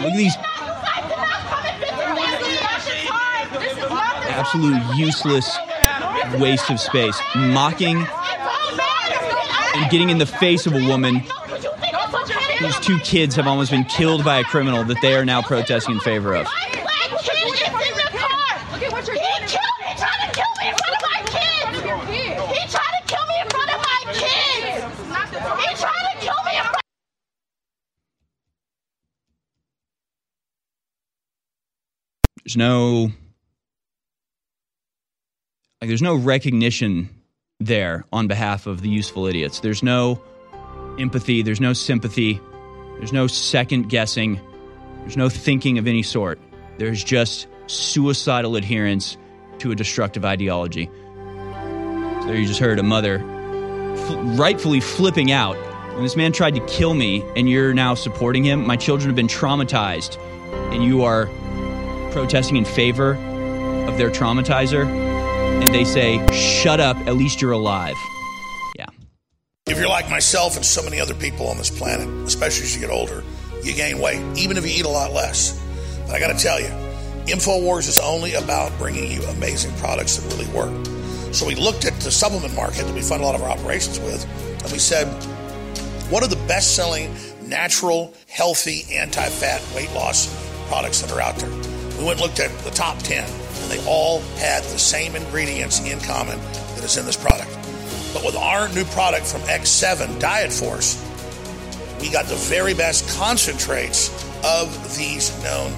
Look at these absolute useless waste of space, mocking and getting in the face of a woman whose two kids have almost been killed by a criminal that they are now protesting in favor of. He tried me in front of my kids! He tried to kill me in front of my kids! He tried to kill me in front of my kids! There's no like there's no recognition there on behalf of the useful idiots. There's no empathy, there's no sympathy, there's no second guessing, there's no thinking of any sort. There's just suicidal adherence to a destructive ideology. So there you just heard a mother rightfully flipping out when this man tried to kill me and you're now supporting him. My children have been traumatized and you are protesting in favor of their traumatizer and they say, shut up, at least you're alive. Yeah. If you're like myself and so many other people on this planet, especially as you get older, you gain weight, even if you eat a lot less. But I got to tell you, InfoWars is only about bringing you amazing products that really work. So we looked at the supplement market that we fund a lot of our operations with, and we said, what are the best selling natural, healthy, anti fat weight loss products that are out there? We went and looked at the top 10 and they all had the same ingredients in common that is in this product. But with our new product from X7 Diet Force, we got the very best concentrates of these known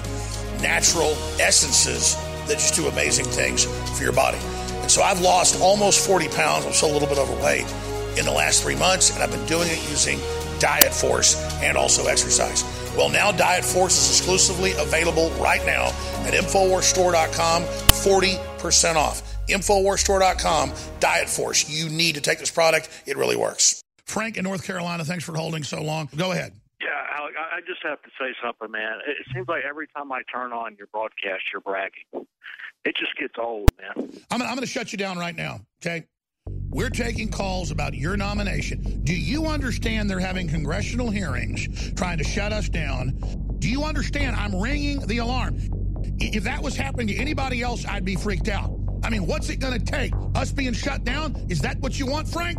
natural essences that just do amazing things for your body. And so I've lost almost 40 pounds. I'm still a little bit overweight in the last three months, and I've been doing it using Diet Force and also exercise. Well, now Diet Force is exclusively available right now at InfoWarsStore.com, 40% off. InfoWarsStore.com, Diet Force. You need to take this product. It really works. Frank in North Carolina, thanks for holding so long. Go ahead. Yeah, Alec, I just have to say something, man. It seems like every time I turn on your broadcast, you're bragging. It just gets old, man. I'm, I'm going to shut you down right now, okay? We're taking calls about your nomination. Do you understand they're having congressional hearings trying to shut us down? Do you understand I'm ringing the alarm? If that was happening to anybody else, I'd be freaked out. I mean, what's it going to take? Us being shut down? Is that what you want, Frank?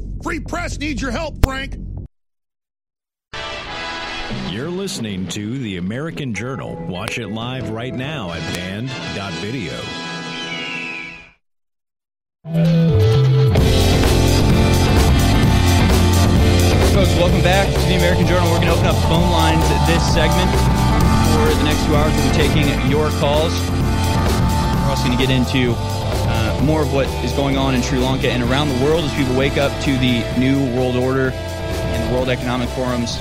Free press needs your help, Frank. You're listening to The American Journal. Watch it live right now at band.video. Folks, welcome back to The American Journal. We're going to open up phone lines this segment. For the next two hours, we'll be taking your calls. We're also going to get into more of what is going on in Sri Lanka and around the world as people wake up to the new world order and the World Economic Forum's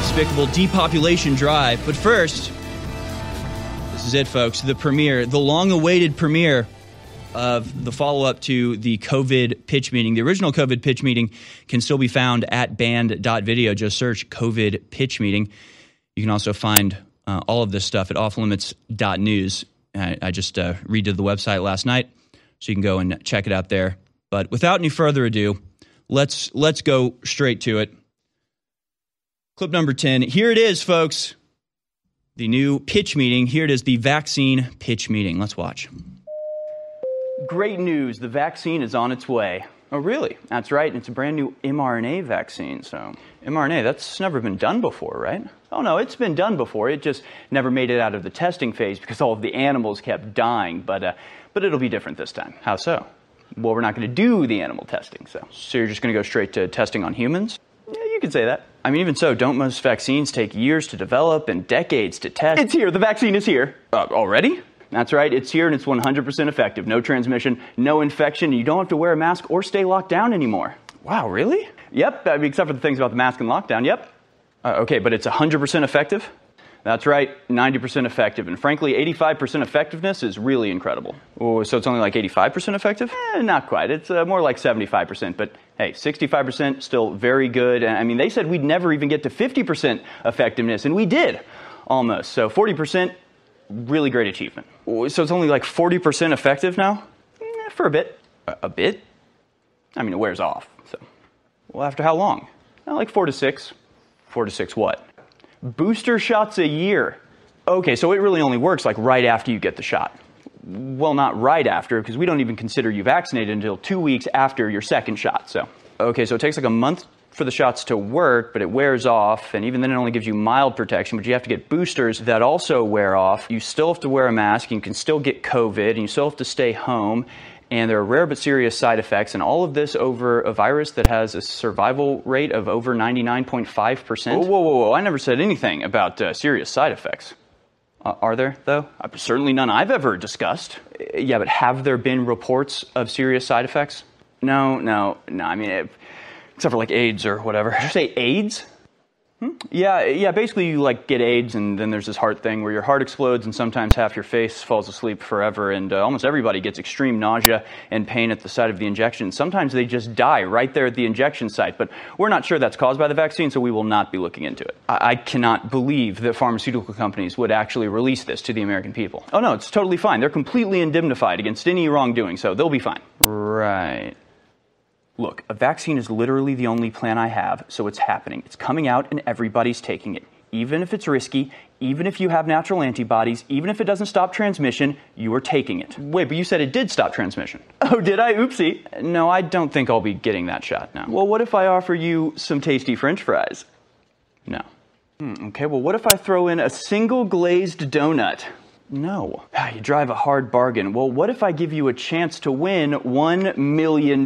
despicable depopulation drive. But first, this is it, folks. The premiere, the long awaited premiere of the follow up to the COVID pitch meeting. The original COVID pitch meeting can still be found at band.video. Just search COVID pitch meeting. You can also find uh, all of this stuff at offlimits.news. I, I just uh, redid the website last night so you can go and check it out there. But without any further ado, let's let's go straight to it. Clip number 10. Here it is, folks. The new pitch meeting. Here it is, the vaccine pitch meeting. Let's watch. Great news. The vaccine is on its way. Oh, really? That's right. It's a brand new mRNA vaccine. So, mRNA, that's never been done before, right? Oh, no, it's been done before. It just never made it out of the testing phase because all of the animals kept dying. But uh, but it'll be different this time. How so? Well, we're not going to do the animal testing, so. So you're just going to go straight to testing on humans? Yeah, you could say that. I mean, even so, don't most vaccines take years to develop and decades to test? It's here. The vaccine is here. Uh, already? That's right. It's here and it's 100% effective. No transmission, no infection. You don't have to wear a mask or stay locked down anymore. Wow, really? Yep. I mean, except for the things about the mask and lockdown. Yep. Uh, okay, but it's 100% effective? That's right, 90% effective. And frankly, 85% effectiveness is really incredible. Oh, so it's only like 85% effective? Eh, not quite. It's uh, more like 75%. But hey, 65% still very good. I mean, they said we'd never even get to 50% effectiveness, and we did almost. So 40%, really great achievement. So it's only like 40% effective now? Eh, for a bit. A, a, bit? I mean, it wears off. So, well, after how long? Like four to six. Four to six what? Booster shots a year. Okay, so it really only works like right after you get the shot. Well, not right after, because we don't even consider you vaccinated until two weeks after your second shot. So, okay, so it takes like a month for the shots to work, but it wears off, and even then it only gives you mild protection, but you have to get boosters that also wear off. You still have to wear a mask, you can still get COVID, and you still have to stay home, and there are rare but serious side effects, and all of this over a virus that has a survival rate of over 99.5%. Whoa, whoa, whoa, I never said anything about uh, serious side effects. Uh, are there, though? Uh, certainly none I've ever discussed. Uh, yeah, but have there been reports of serious side effects? No, no, no. I mean, it, except for like AIDS or whatever. Did you say AIDS? Hmm? Yeah, yeah. Basically, you like get AIDS, and then there's this heart thing where your heart explodes, and sometimes half your face falls asleep forever, and uh, almost everybody gets extreme nausea and pain at the site of the injection. Sometimes they just die right there at the injection site, but we're not sure that's caused by the vaccine, so we will not be looking into it. I, I cannot believe that pharmaceutical companies would actually release this to the American people. Oh no, it's totally fine. They're completely indemnified against any wrongdoing, so they'll be fine. Right. Look, a vaccine is literally the only plan I have, so it's happening. It's coming out and everybody's taking it. Even if it's risky, even if you have natural antibodies, even if it doesn't stop transmission, you are taking it. Wait, but you said it did stop transmission. Oh, did I? Oopsie. No, I don't think I'll be getting that shot now. Well, what if I offer you some tasty french fries? No. Hmm, okay, well, what if I throw in a single glazed donut? No. Ah, you drive a hard bargain. Well, what if I give you a chance to win $1 million?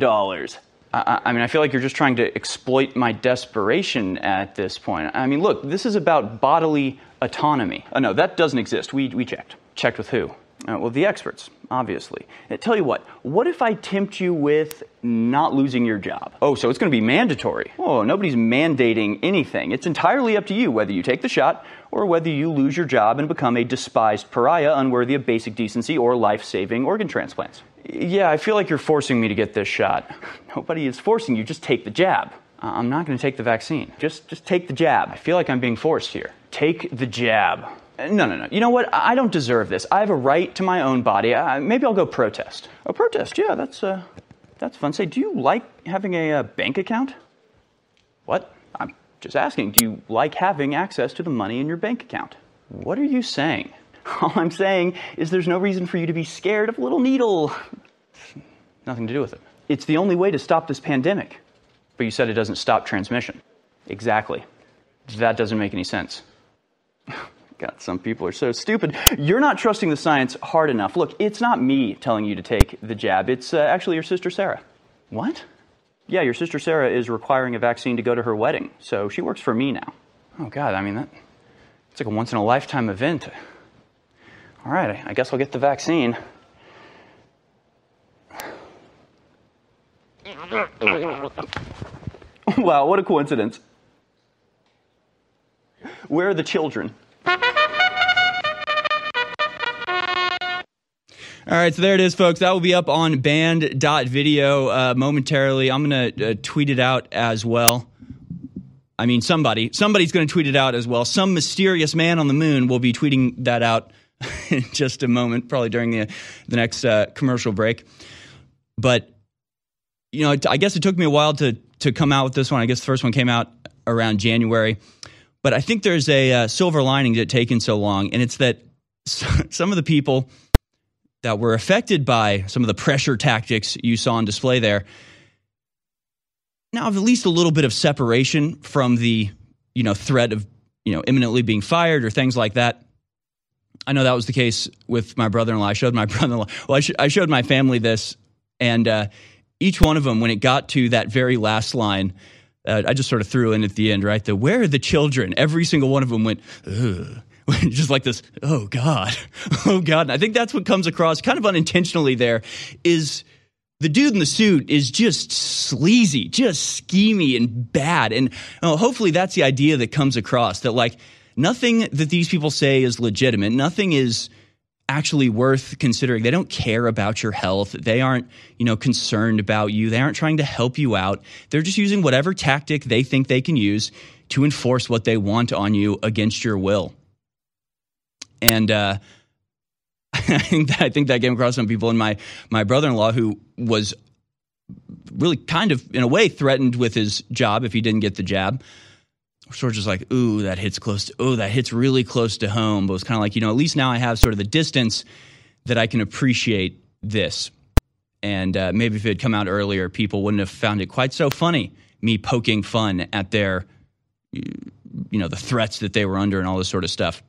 I, mean, I feel like you're just trying to exploit my desperation at this point. I mean, look, this is about bodily autonomy. Oh, no, that doesn't exist. We, we checked. Checked with who? Uh, well, the experts, obviously. I tell you what, what if I tempt you with not losing your job? Oh, so it's going to be mandatory. Oh, nobody's mandating anything. It's entirely up to you whether you take the shot or whether you lose your job and become a despised pariah unworthy of basic decency or life saving organ transplants. Yeah, I feel like you're forcing me to get this shot. Nobody is forcing you, just take the jab. Uh, I'm not going to take the vaccine. Just, just take the jab. I feel like I'm being forced here. Take the jab. No, no, no. You know what? I don't deserve this. I have a right to my own body. Maybe I'll go protest. A protest? Yeah, that's uh, that's fun. Say, do you like having a uh, bank account? What? I'm just asking. Do you like having access to the money in your bank account? What are you saying? All I'm saying is there's no reason for you to be scared of a little needle. Nothing to do with it. It's the only way to stop this pandemic. But you said it doesn't stop transmission. Exactly. That doesn't make any sense. God, some people are so stupid. You're not trusting the science hard enough. Look, it's not me telling you to take the jab, it's uh, actually your sister Sarah. What? Yeah, your sister Sarah is requiring a vaccine to go to her wedding, so she works for me now. Oh, God, I mean, that, it's like a once in a lifetime event. All right, I guess I'll get the vaccine. wow, what a coincidence. Where are the children? All right, so there it is, folks. That will be up on band.video uh, momentarily. I'm going to uh, tweet it out as well. I mean, somebody, somebody's going to tweet it out as well. Some mysterious man on the moon will be tweeting that out in just a moment, probably during the the next uh, commercial break. But you know, I guess it took me a while to to come out with this one. I guess the first one came out around January, but I think there's a uh, silver lining to it taking so long, and it's that some of the people that were affected by some of the pressure tactics you saw on display there now have at least a little bit of separation from the you know threat of you know imminently being fired or things like that. I know that was the case with my brother-in-law. I showed my brother-in-law. Well, I, sh- I showed my family this, and uh, each one of them, when it got to that very last line, uh, I just sort of threw in at the end, right? The where are the children? Every single one of them went, Ugh. just like this, oh God, oh God. And I think that's what comes across kind of unintentionally there is the dude in the suit is just sleazy, just schemy and bad. And oh, hopefully that's the idea that comes across that like nothing that these people say is legitimate. Nothing is actually worth considering. They don't care about your health. They aren't, you know, concerned about you. They aren't trying to help you out. They're just using whatever tactic they think they can use to enforce what they want on you against your will and uh, I think that, came across some people. And my my brother in law, who was really kind of in a way threatened with his job if he didn't get the jab, sort of just like, ooh, that hits close. To, ooh, that hits really close to home. But it was kind of like, you know, at least now I have sort of the distance that I can appreciate this. And uh, maybe if it had come out earlier, people wouldn't have found it quite so funny. Me poking fun at their, you know, the threats that they were under and all this sort of stuff.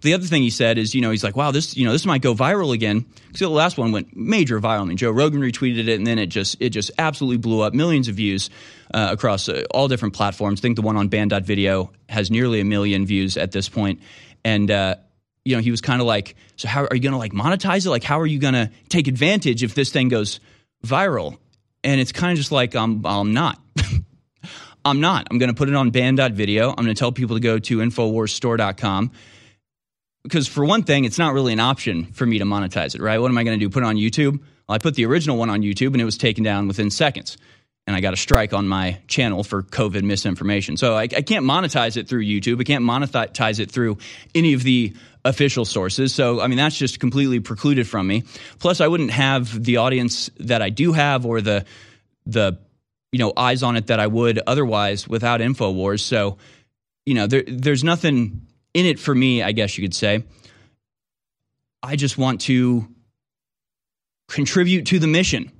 The other thing he said is, you know, he's like, wow, this, you know, this might go viral again. Because the last one went major viral. I mean, Joe Rogan retweeted it, and then it just, it just absolutely blew up, millions of views uh, across uh, all different platforms. I think the one on Band.video has nearly a million views at this point. And, uh, you know, he was kind of like, so how are you going to like monetize it? Like, how are you going to take advantage if this thing goes viral? And it's kind of just like, um, I'm not. I'm not. I'm going to put it on band.video. I'm going to tell people to go to InfoWarsStore.com because for one thing, it's not really an option for me to monetize it, right? What am I going to do? Put it on YouTube? Well, I put the original one on YouTube and it was taken down within seconds. And I got a strike on my channel for COVID misinformation. So I, I can't monetize it through YouTube. I can't monetize it through any of the official sources. So, I mean, that's just completely precluded from me. Plus, I wouldn't have the audience that I do have or the, the, you know, eyes on it that I would otherwise without InfoWars. So, you know, there, there's nothing in it for me, I guess you could say. I just want to contribute to the mission.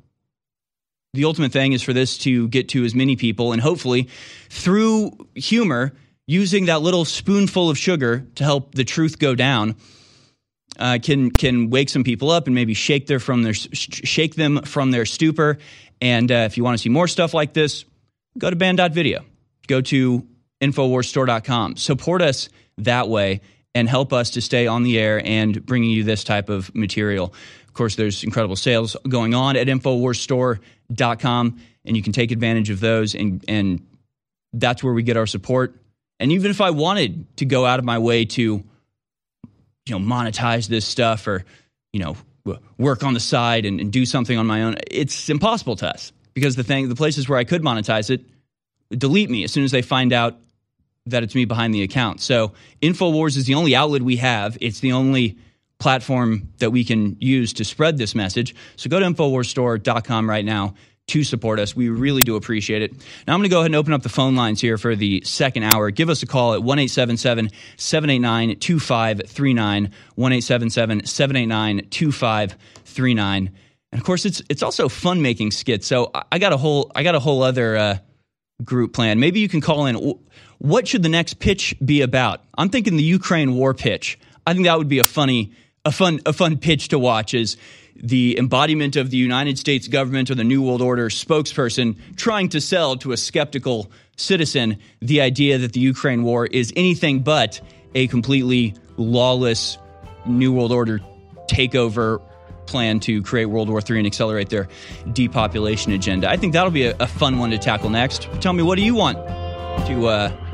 The ultimate thing is for this to get to as many people, and hopefully, through humor, using that little spoonful of sugar to help the truth go down, uh, can can wake some people up and maybe shake their from their shake them from their stupor. And uh, if you want to see more stuff like this, go to band.video. Go to InfoWarsStore.com. Support us that way. and help us to stay on the air and bringing you this type of material. Of course, there's incredible sales going on at InfoWarsStore.com, and you can take advantage of those, and, and that's where we get our support. And even if I wanted to go out of my way to, you know, monetize this stuff or, you know, work on the side and, and do something on my own, it's impossible to us because the thing, the places where I could monetize it, delete me as soon as they find out that it's me behind the account. So InfoWars is the only outlet we have. It's the only platform that we can use to spread this message. So go to InfoWarsStore.com right now to support us. We really do appreciate it. Now I'm going to go ahead and open up the phone lines here for the second hour. Give us a call at 1-877-789-2539, 1-877-789-2539. And of course, it's it's also fun making skits. So I got a whole I got a whole other uh, group plan. Maybe you can call in. What should the next pitch be about? I'm thinking the Ukraine war pitch. I think that would be a funny a fun a fun pitch to watch. Is the embodiment of the United States government or the New World Order spokesperson trying to sell to a skeptical citizen the idea that the Ukraine war is anything but a completely lawless New World Order takeover plan to create World War III and accelerate their depopulation agenda. I think that'll be a, a fun one to tackle next. Tell me, what do you want to uh,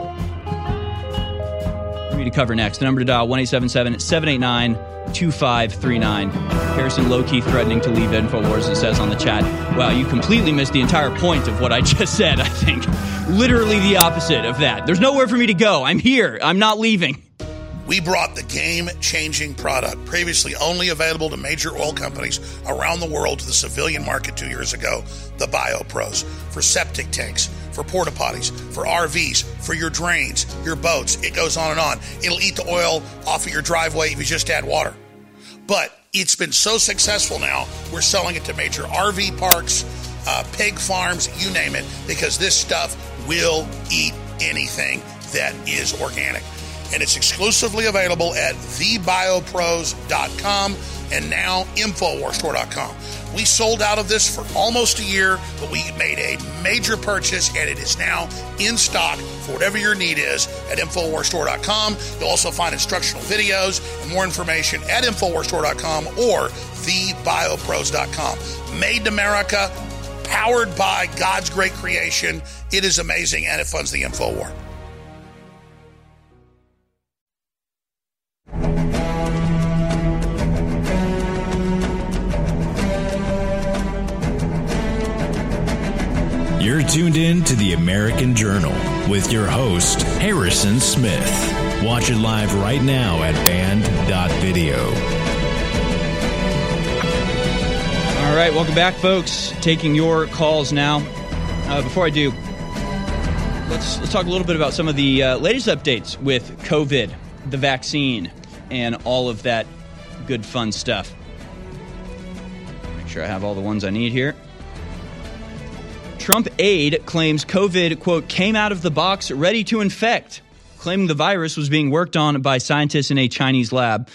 me to cover next? The number to dial 1 789 2539. Harrison low key threatening to leave InfoWars, it says on the chat. Wow, you completely missed the entire point of what I just said, I think. Literally the opposite of that. There's nowhere for me to go. I'm here. I'm not leaving. We brought the game changing product, previously only available to major oil companies around the world, to the civilian market two years ago the BioPros for septic tanks, for porta potties, for RVs, for your drains, your boats. It goes on and on. It'll eat the oil off of your driveway if you just add water. But it's been so successful now, we're selling it to major RV parks, uh, pig farms, you name it, because this stuff will eat anything that is organic and it's exclusively available at thebiopros.com and now InfoWarsStore.com. We sold out of this for almost a year, but we made a major purchase and it is now in stock for whatever your need is at InfoWarsStore.com. You'll also find instructional videos and more information at InfoWarsStore.com or TheBioPros.com. Made in America, powered by God's great creation. It is amazing and it funds the InfoWar. You're tuned in to the American Journal with your host, Harrison Smith. Watch it live right now at band.video. All right, welcome back, folks. Taking your calls now. Uh, before I do, let's, let's talk a little bit about some of the uh, latest updates with COVID, the vaccine, and all of that good, fun stuff. Make sure I have all the ones I need here. Trump aide claims COVID, quote, came out of the box ready to infect, claiming the virus was being worked on by scientists in a Chinese lab.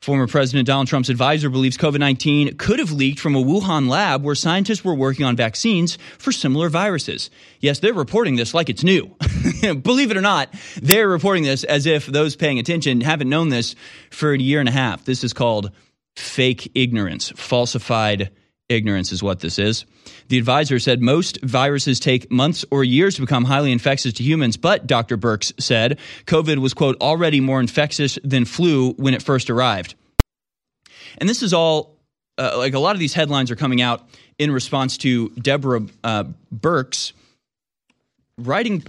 Former President Donald Trump's advisor believes COVID 19 could have leaked from a Wuhan lab where scientists were working on vaccines for similar viruses. Yes, they're reporting this like it's new. Believe it or not, they're reporting this as if those paying attention haven't known this for a year and a half. This is called fake ignorance, falsified ignorance is what this is. The advisor said most viruses take months or years to become highly infectious to humans, but Dr. Birx said COVID was, quote, already more infectious than flu when it first arrived. And this is all, uh, like a lot of these headlines are coming out in response to Deborah uh, Birx writing,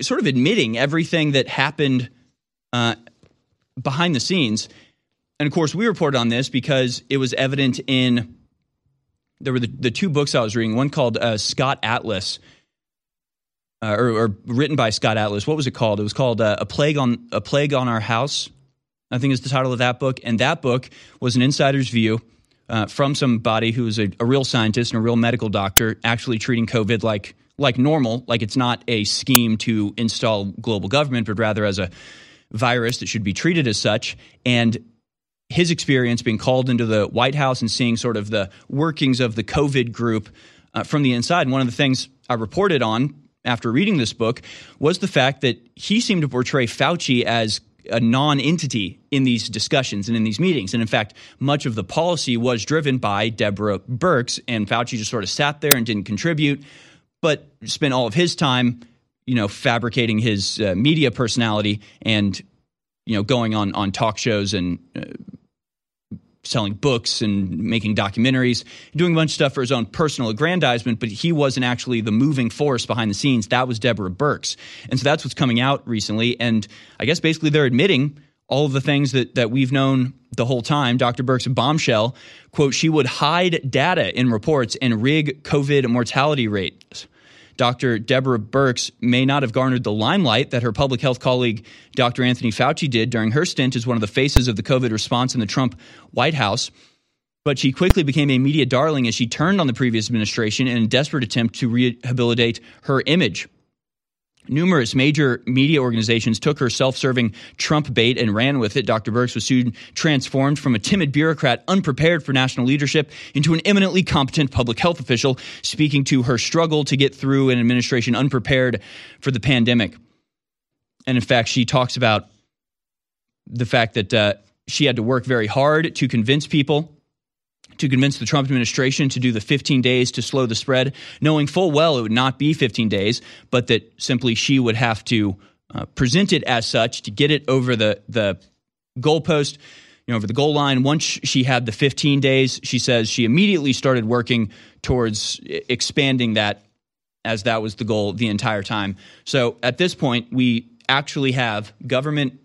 sort of admitting everything that happened uh, behind the scenes. And of course, we reported on this because it was evident in there were the, the two books I was reading. One called uh, Scott Atlas, uh, or, or, written by Scott Atlas. What was it called? It was called uh, a plague on a plague on our house. I think is the title of that book. And that book was an insider's view uh, from somebody who was a, a real scientist and a real medical doctor, actually treating COVID like like normal, like it's not a scheme to install global government, but rather as a virus that should be treated as such. And his experience being called into the White House and seeing sort of the workings of the COVID group uh, from the inside. And one of the things I reported on after reading this book was the fact that he seemed to portray Fauci as a non entity in these discussions and in these meetings. And in fact, much of the policy was driven by Deborah Birx, and Fauci just sort of sat there and didn't contribute, but spent all of his time, you know, fabricating his uh, media personality and, you know, going on, on talk shows and uh, selling books and making documentaries, doing a bunch of stuff for his own personal aggrandizement, but he wasn't actually the moving force behind the scenes. That was Deborah Birx. And so that's what's coming out recently. And I guess basically they're admitting all of the things that, that we've known the whole time. Dr. Birx bombshell, quote, she would hide data in reports and rig COVID mortality rates. Dr. Deborah Birx may not have garnered the limelight that her public health colleague, Dr. Anthony Fauci, did during her stint as one of the faces of the COVID response in the Trump White House. But she quickly became a media darling as she turned on the previous administration in a desperate attempt to rehabilitate her image. Numerous major media organizations took her self serving Trump bait and ran with it. Dr. Birx was soon transformed from a timid bureaucrat unprepared for national leadership into an eminently competent public health official, speaking to her struggle to get through an administration unprepared for the pandemic. And in fact, she talks about the fact that uh, she had to work very hard to convince people to convince the Trump administration to do the 15 days to slow the spread, knowing full well it would not be 15 days, but that simply she would have to uh, present it as such to get it over the the goalpost, you know, over the goal line. Once she had the 15 days, she says she immediately started working towards expanding that as that was the goal the entire time. So at this point, we actually have government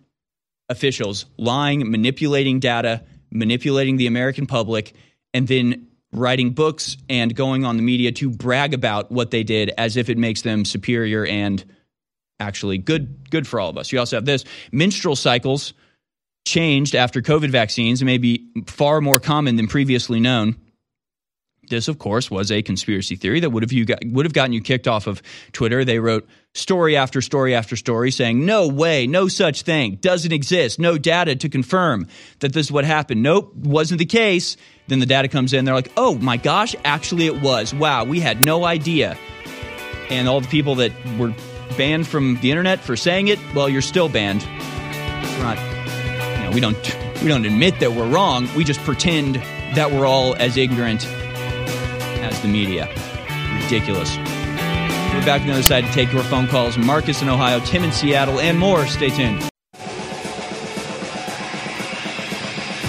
officials lying, manipulating data, manipulating the American public and then writing books and going on the media to brag about what they did as if it makes them superior and actually good good for all of us. You also have this menstrual cycles changed after COVID vaccines may be far more common than previously known. This, of course, was a conspiracy theory that would have you got, would have gotten you kicked off of Twitter. They wrote story after story after story saying, "No way, no such thing, doesn't exist, no data to confirm that this is what happened." Nope, wasn't the case. Then the data comes in, they're like, "Oh my gosh, actually it was. Wow, we had no idea." And all the people that were banned from the internet for saying it, well, you're still banned. We're not, you know, we don't we don't admit that we're wrong. We just pretend that we're all as ignorant as the media. Ridiculous. We're back on the other side to take your phone calls. Marcus in Ohio, Tim in Seattle, and more. Stay tuned.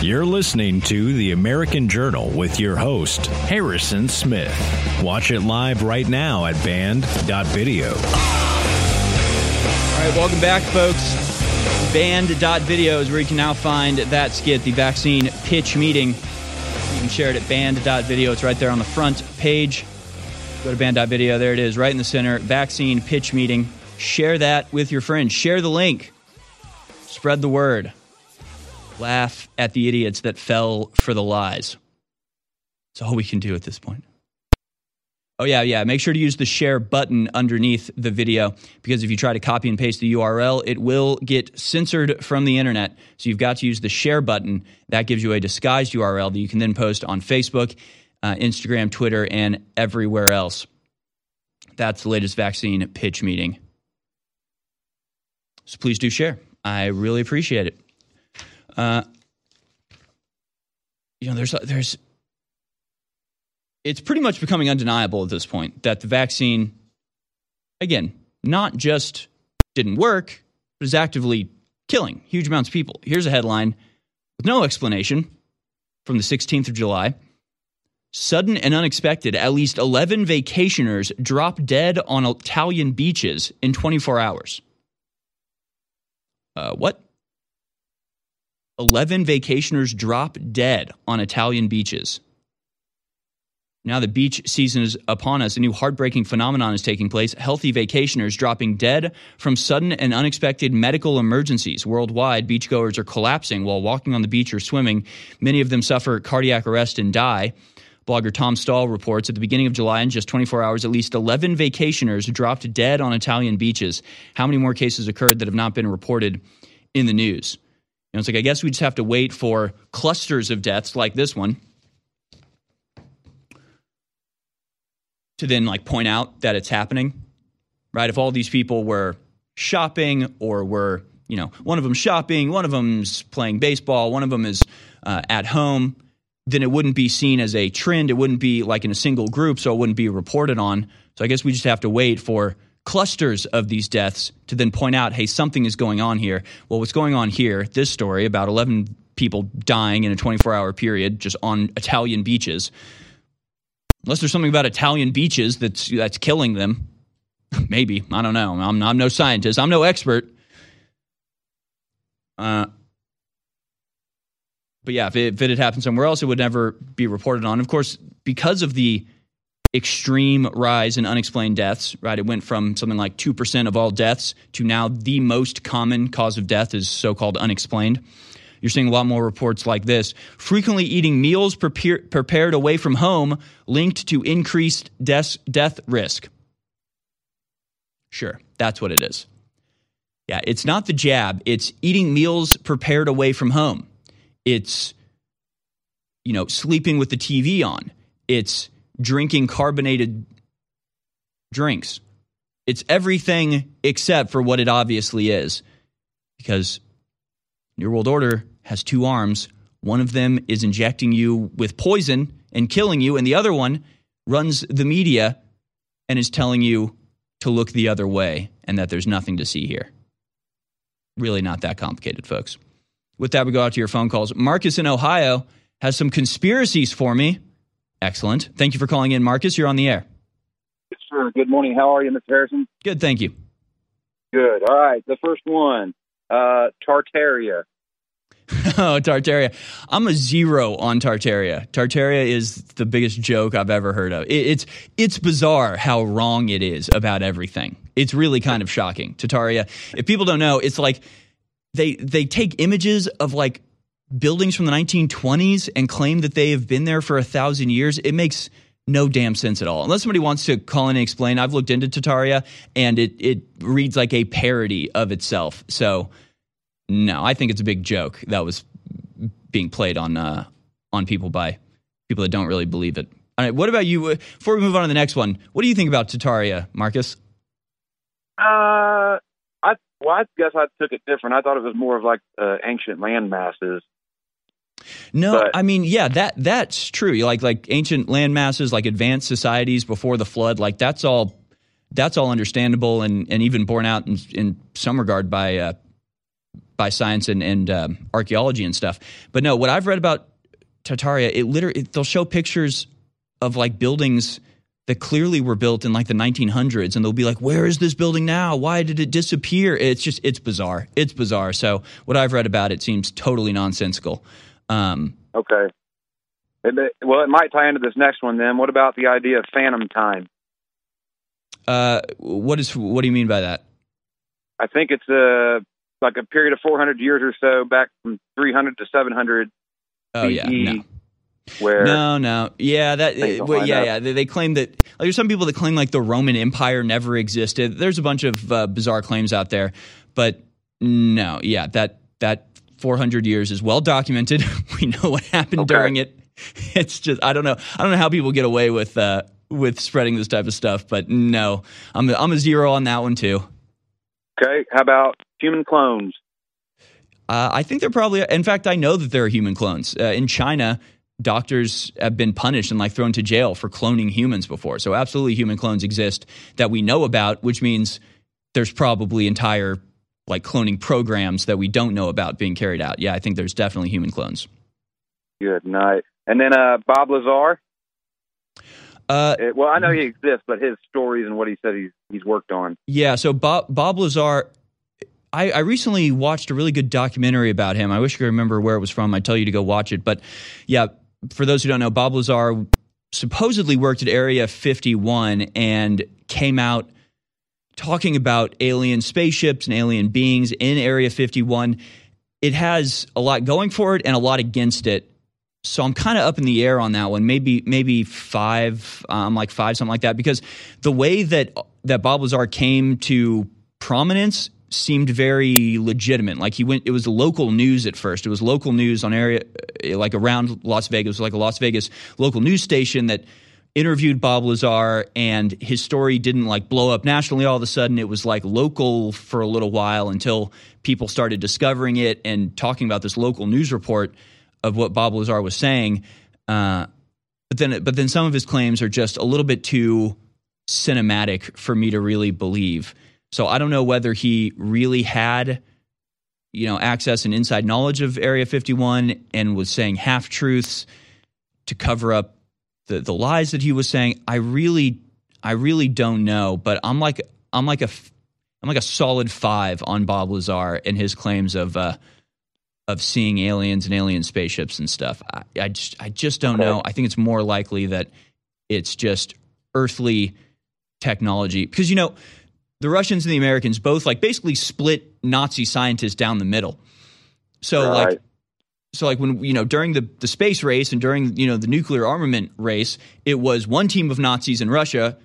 You're listening to The American Journal with your host, Harrison Smith. Watch it live right now at band.video. All right, welcome back, folks. Band.video is where you can now find that skit, the vaccine pitch meeting share it at band.video. It's right there on the front page. Go to band.video. There it is, right in the center. Vaccine pitch meeting. Share that with your friends. Share the link. Spread the word. Laugh at the idiots that fell for the lies. That's all we can do at this point. Oh, yeah, yeah. Make sure to use the share button underneath the video because if you try to copy and paste the URL, it will get censored from the internet. So you've got to use the share button. That gives you a disguised URL that you can then post on Facebook, uh, Instagram, Twitter, and everywhere else. That's the latest vaccine pitch meeting. So please do share. I really appreciate it. Uh, you know, there's there's it's pretty much becoming undeniable at this point that the vaccine, again, not just didn't work, but is actively killing huge amounts of people. Here's a headline with no explanation from the 16th of July. Sudden and unexpected, at least 11 vacationers drop dead on Italian beaches in 24 hours. Uh, what? 11 vacationers drop dead on Italian beaches. Now the beach season is upon us. A new heartbreaking phenomenon is taking place. Healthy vacationers dropping dead from sudden and unexpected medical emergencies. Worldwide, beachgoers are collapsing while walking on the beach or swimming. Many of them suffer cardiac arrest and die. Blogger Tom Stahl reports at the beginning of July, in just 24 hours, at least 11 vacationers dropped dead on Italian beaches. How many more cases occurred that have not been reported in the news? Know, it's like, I guess we just have to wait for clusters of deaths like this one to then like point out that it's happening, right? If all these people were shopping or were you know, one of them shopping, one of them's playing baseball, one of them is uh, at home, then it wouldn't be seen as a trend. It wouldn't be like in a single group, so it wouldn't be reported on. So I guess we just have to wait for clusters of these deaths to then point out, hey, something is going on here. Well, what's going on here, this story about 11 people dying in a 24 hour period just on Italian beaches. Unless there's something about Italian beaches that's, that's killing them. Maybe. I don't know. I'm, I'm no scientist, I'm no expert. Uh, but yeah, if it, if it had happened somewhere else, it would never be reported on. Of course, because of the extreme rise in unexplained deaths, right? It went from something like 2% of all deaths to now the most common cause of death is so called unexplained. You're seeing a lot more reports like this. Frequently eating meals prepare, prepared away from home linked to increased death, death risk. Sure, that's what it is. Yeah, it's not the jab, it's eating meals prepared away from home. It's, you know, sleeping with the TV on. It's drinking carbonated drinks. It's everything except for what it obviously is. Because New World Order has two arms. One of them is injecting you with poison and killing you, and the other one runs the media and is telling you to look the other way and that there's nothing to see here. Really not that complicated, folks. With that, we go out to your phone calls. Marcus in Ohio has some conspiracies for me. Excellent. Thank you for calling in, Marcus. You're on the air. Sure. Good morning. How are you, Mr. Harrison? Good, thank you. Good. All right. The first one, uh, Tartaria. oh, Tartaria. I'm a zero on Tartaria. Tartaria is the biggest joke I've ever heard of. It, it's it's bizarre how wrong it is about everything. It's really kind of shocking. Tartaria. If people don't know, it's like they they take images of like buildings from the 1920s and claim that they have been there for a thousand years. It makes no damn sense at all. Unless somebody wants to call in and explain, I've looked into Tartaria and it it reads like a parody of itself. So no, I think it's a big joke that was being played on uh, on people by people that don't really believe it. All right, what about you? Before we move on to the next one, what do you think about Tartaria, Marcus? Uh, I well, I guess I took it different. I thought it was more of like uh, ancient land masses. No, but, I mean, yeah, that that's true. Like like ancient land masses, like advanced societies before the flood, like that's all that's all understandable and, and even borne out in, in some regard by uh, by science and, and um, archaeology and stuff. But no, what I've read about Tartaria, it literally they'll show pictures of like buildings that clearly were built in like the 1900s and they'll be like where is this building now? Why did it disappear? It's just it's bizarre. It's bizarre. So what i've read about it seems totally nonsensical. Um, okay. Well it might tie into this next one then. What about the idea of phantom time? Uh, what is what do you mean by that? I think it's a like a period of 400 years or so back from 300 to 700 oh yeah no. Where no, no, yeah, that well, yeah, yeah. They, they, claim that like, there's some people that claim like the Roman Empire never existed. There's a bunch of uh, bizarre claims out there, but no, yeah, that that 400 years is well documented. we know what happened okay. during it. It's just I don't know. I don't know how people get away with uh, with spreading this type of stuff, but no, I'm I'm a zero on that one too. Okay, how about human clones? Uh, I think they're probably. In fact, I know that there are human clones uh, in China. Doctors have been punished and like thrown to jail for cloning humans before. So absolutely, human clones exist that we know about, which means there's probably entire like cloning programs that we don't know about being carried out. Yeah, I think there's definitely human clones. Good night. And then uh, Bob Lazar. Uh, well, I know he exists, but his stories and what he said he's he's worked on. Yeah. So Bob Bob Lazar I, I, recently watched a really good documentary about him. I wish I could remember where it was from. I'd tell you to go watch it. But yeah, for those who don't know, Bob Lazar supposedly worked at Area 51 and came out talking about alien spaceships and alien beings in Area 51. It has a lot going for it and a lot against it. So I'm kind of up in the air on that one. Maybe maybe five. Um, like five, something like that. Because the way that that Bob Lazar came to prominence seemed very legitimate. Like he went, it was local news at first. It was local news on area, like around Las Vegas, like a Las Vegas local news station that interviewed Bob Lazar, and his story didn't like blow up nationally all of a sudden. It was like local for a little while until people started discovering it and talking about this local news report of what Bob Lazar was saying. Uh, but then, but then some of his claims are just a little bit too cinematic for me to really believe. So I don't know whether he really had, you know, access and inside knowledge of Area 51 and was saying half truths to cover up the the lies that he was saying. I really I really don't know, but I'm like I'm like a I'm like a solid five on Bob Lazar and his claims of uh, of seeing aliens and alien spaceships and stuff. I, I just I just don't know. I think it's more likely that it's just earthly technology because you know the Russians and the Americans both like basically split Nazi scientists down the middle. So right. like so like when you know during the the space race and during you know the nuclear armament race, it was one team of Nazis in Russia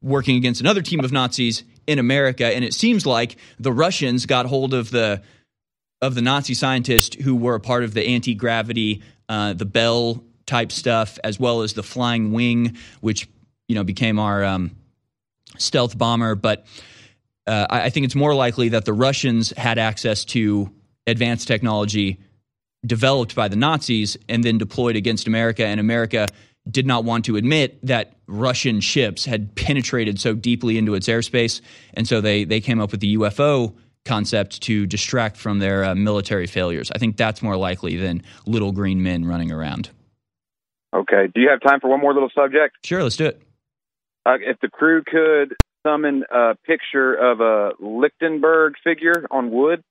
working against another team of Nazis in America, and it seems like the Russians got hold of the of the Nazi scientists who were a part of the anti gravity, uh, the Bell type stuff, as well as the Flying Wing, which you know became our um, stealth bomber. But uh, I, I think it's more likely that the Russians had access to advanced technology developed by the Nazis and then deployed against America, and America did not want to admit that Russian ships had penetrated so deeply into its airspace, and so they they came up with the UFO concept to distract from their uh, military failures. I think that's more likely than little green men running around. Okay. Do you have time for one more little subject? Sure, let's do it. Uh, if the crew could summon a picture of a Lichtenberg figure on wood,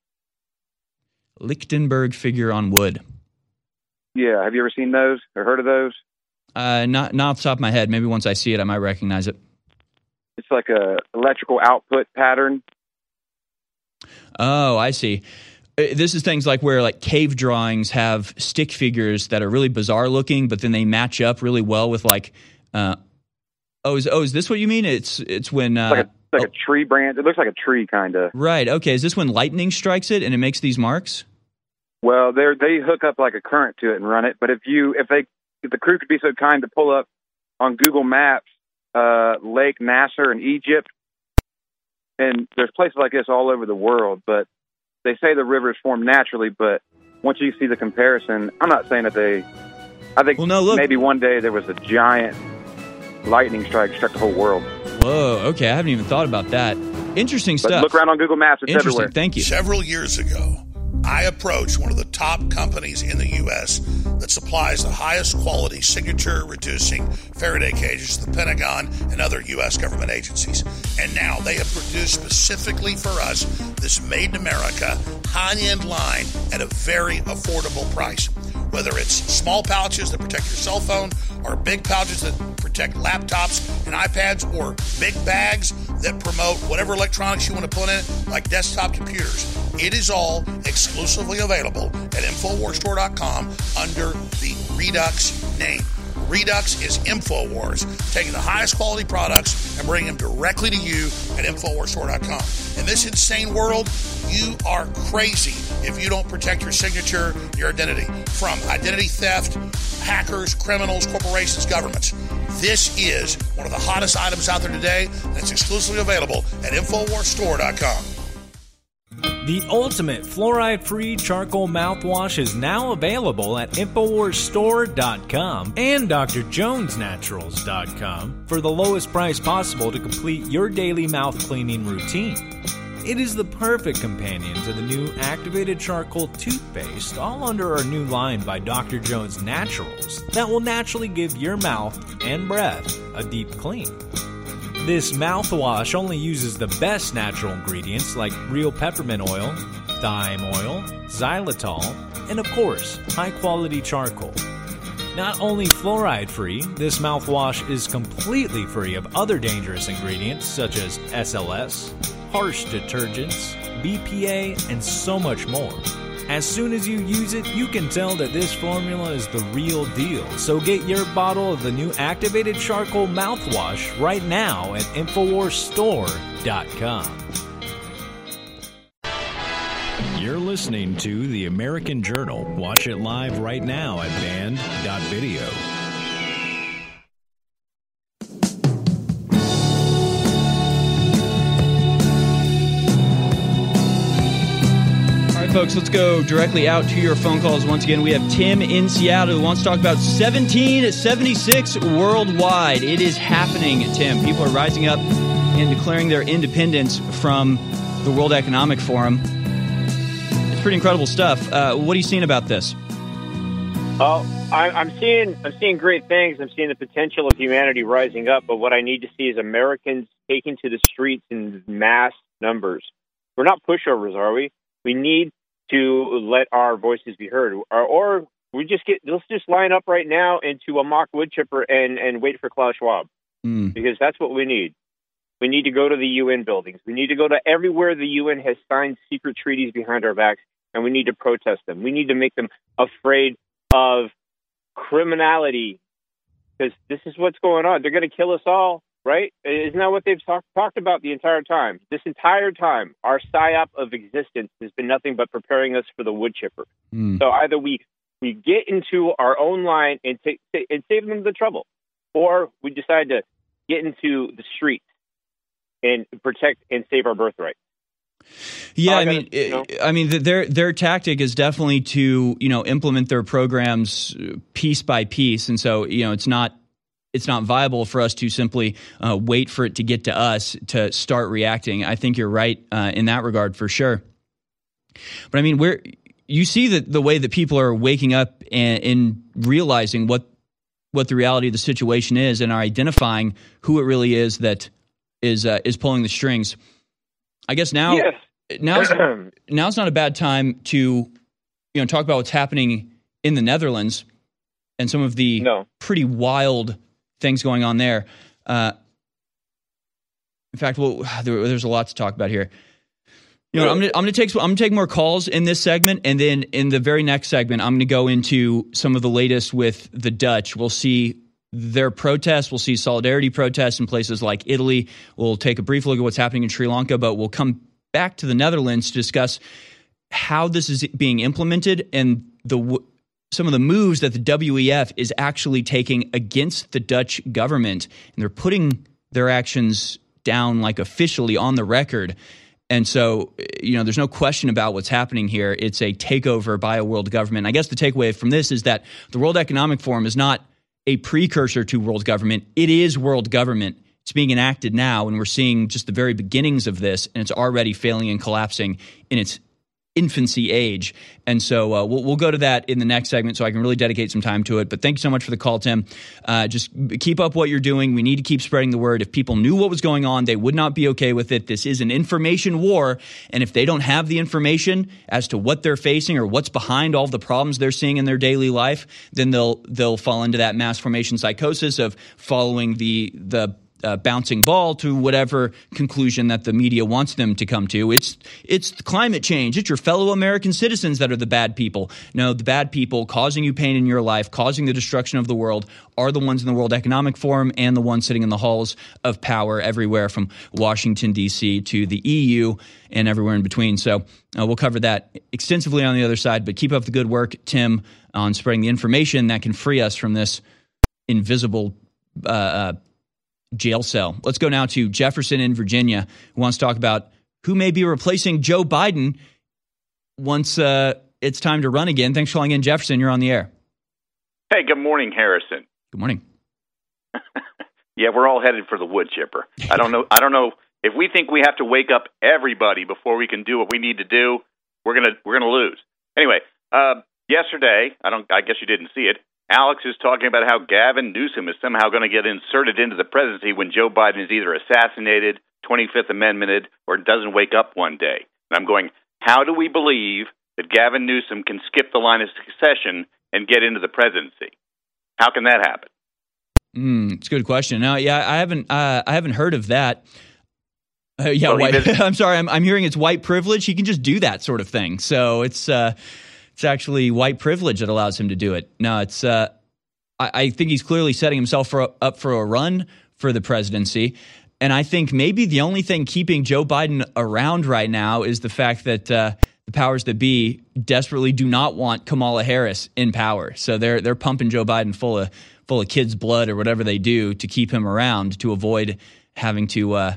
Lichtenberg figure on wood. Yeah, have you ever seen those or heard of those? Uh, not not off the top of my head. Maybe once I see it, I might recognize it. It's like a electrical output pattern. Oh, I see. Uh, this is things like where like cave drawings have stick figures that are really bizarre looking, but then they match up really well with like. Uh, oh, is oh is this what you mean? It's it's when uh, like a like oh. a tree branch. It looks like a tree, kind of. Right. Okay. Is this when lightning strikes it and it makes these marks? Well, they they hook up like a current to it and run it. But if you if they if the crew could be so kind to pull up on Google Maps uh, Lake Nasser in Egypt, and there's places like this all over the world. But they say the rivers form naturally, but once you see the comparison, I'm not saying that they. I think well, no, look. maybe one day there was a giant lightning strike struck the whole world. Whoa, okay, I haven't even thought about that. Interesting but stuff. Look around on Google Maps; it's Interesting. everywhere. Thank you. Several years ago, I approached one of the top companies in the U.S. that supplies the highest quality signature reducing Faraday cages to the Pentagon and other U.S. government agencies. And now they have produced specifically for us this made in America high end line at a very affordable price. Whether it's small pouches that protect your cell phone, or big pouches that protect laptops and iPads, or big bags that promote whatever electronics you want to put in it, like desktop computers. It is all exclusively available at InfoWarsStore.com under the Redux name. Redux is InfoWars, taking the highest quality products and bringing them directly to you at InfoWarsStore.com. In this insane world, you are crazy if you don't protect your signature, your identity from identity theft, hackers, criminals, corporations, governments. This is one of the hottest items out there today, it's exclusively available at InfoWarsStore.com. The ultimate fluoride free charcoal mouthwash is now available at InfoWarsStore.com and DrJonesNaturals.com for the lowest price possible to complete your daily mouth cleaning routine. It is the perfect companion to the new activated charcoal toothpaste, all under our new line by Dr. Jones Naturals, that will naturally give your mouth and breath a deep clean. This mouthwash only uses the best natural ingredients like real peppermint oil, thyme oil, xylitol, and of course, high quality charcoal. Not only fluoride free, this mouthwash is completely free of other dangerous ingredients such as SLS, harsh detergents, BPA, and so much more. As soon as you use it, you can tell that this formula is the real deal. So get your bottle of the new activated charcoal mouthwash right now at InfoWarsStore.com. You're listening to The American Journal. Watch it live right now at band.video. folks, let's go directly out to your phone calls. Once again, we have Tim in Seattle who wants to talk about 1776 worldwide. It is happening, Tim. People are rising up and declaring their independence from the World Economic Forum. It's pretty incredible stuff. Uh, what are you seeing about this? Well, I'm seeing I'm seeing great things. I'm seeing the potential of humanity rising up. But what I need to see is Americans taking to the streets in mass numbers. We're not pushovers, are we? We need to let our voices be heard, or, or we just get let's just line up right now into a mock wood chipper and and wait for Klaus Schwab mm. because that's what we need. We need to go to the UN buildings. We need to go to everywhere the UN has signed secret treaties behind our backs, and we need to protest them. We need to make them afraid of criminality because this is what's going on. They're going to kill us all right? Isn't that what they've talk, talked about the entire time? This entire time, our psyop of existence has been nothing but preparing us for the wood chipper. Mm. So either we we get into our own line and take and save them the trouble, or we decide to get into the streets and protect and save our birthright. Yeah, I mean, you know? I mean, their their tactic is definitely to you know implement their programs piece by piece, and so you know it's not it's not viable for us to simply uh, wait for it to get to us to start reacting. I think you're right uh, in that regard for sure. But I mean, where you see that the way that people are waking up and, and, realizing what what the reality of the situation is, and are identifying who it really is that is uh, is pulling the strings. I guess now yes. now's now's not a bad time to you know talk about what's happening in the Netherlands and some of the no. pretty wild things going on there. Uh, in fact, well, there, there's a lot to talk about here. You know, I'm gonna I'm gonna take I'm gonna take more calls in this segment, and then in the very next segment, I'm gonna go into some of the latest with the Dutch. We'll see their protests. We'll see solidarity protests in places like Italy. We'll take a brief look at what's happening in Sri Lanka, but we'll come back to the Netherlands to discuss how this is being implemented and the some of the moves that the WEF is actually taking against the Dutch government. And they're putting their actions down like officially on the record. And so, you know, there's no question about what's happening here. It's a takeover by a world government. I guess the takeaway from this is that the World Economic Forum is not a precursor to world government, it is world government. It's being enacted now, and we're seeing just the very beginnings of this, and it's already failing and collapsing in its infancy age. And so uh, we'll, we'll go to that in the next segment so I can really dedicate some time to it. But thank you so much for the call, Tim. Uh, just keep up what you're doing. We need to keep spreading the word. If people knew what was going on, they would not be okay with it. This is an information war. And if they don't have the information as to what they're facing or what's behind all the problems they're seeing in their daily life, then they'll they'll fall into that mass formation psychosis of following the the uh, bouncing ball to whatever conclusion that the media wants them to come to. It's it's climate change. It's your fellow American citizens that are the bad people. No, the bad people causing you pain in your life, causing the destruction of the world, are the ones in the World Economic Forum and the ones sitting in the halls of power everywhere from Washington D.C. to the EU and everywhere in between. So uh, we'll cover that extensively on the other side. But keep up the good work, Tim, on spreading the information that can free us from this invisible. Uh, uh jail cell. Let's go now to Jefferson in Virginia, who wants to talk about who may be replacing Joe Biden once uh, it's time to run again. Thanks for calling in, Jefferson. You're on the air. Hey, good morning, Harrison. Good morning. yeah, we're all headed for the wood chipper. I don't know. I don't know if we think we have to wake up everybody before we can do what we need to do. We're gonna we're gonna lose. Anyway, uh, yesterday, I don't. I guess you didn't see it. Alex is talking about how Gavin Newsom is somehow going to get inserted into the presidency when Joe Biden is either assassinated, 25th Amendmented, or doesn't wake up one day. And I'm going, how do we believe that Gavin Newsom can skip the line of succession and get into the presidency? How can that happen? Mm, it's a good question. Now, yeah, I haven't, uh, I haven't heard of that. Uh, yeah, well, white, I'm sorry. I'm, I'm hearing it's white privilege. He can just do that sort of thing. So it's, uh, it's actually white privilege that allows him to do it. No, it's. Uh, I, I, think he's clearly setting himself for a, up for a run for the presidency. And I think maybe the only thing keeping Joe Biden around right now is the fact that uh, the powers that be desperately do not want Kamala Harris in power. So they're they're pumping Joe Biden full of full of kids' blood or whatever they do to keep him around to avoid having to uh,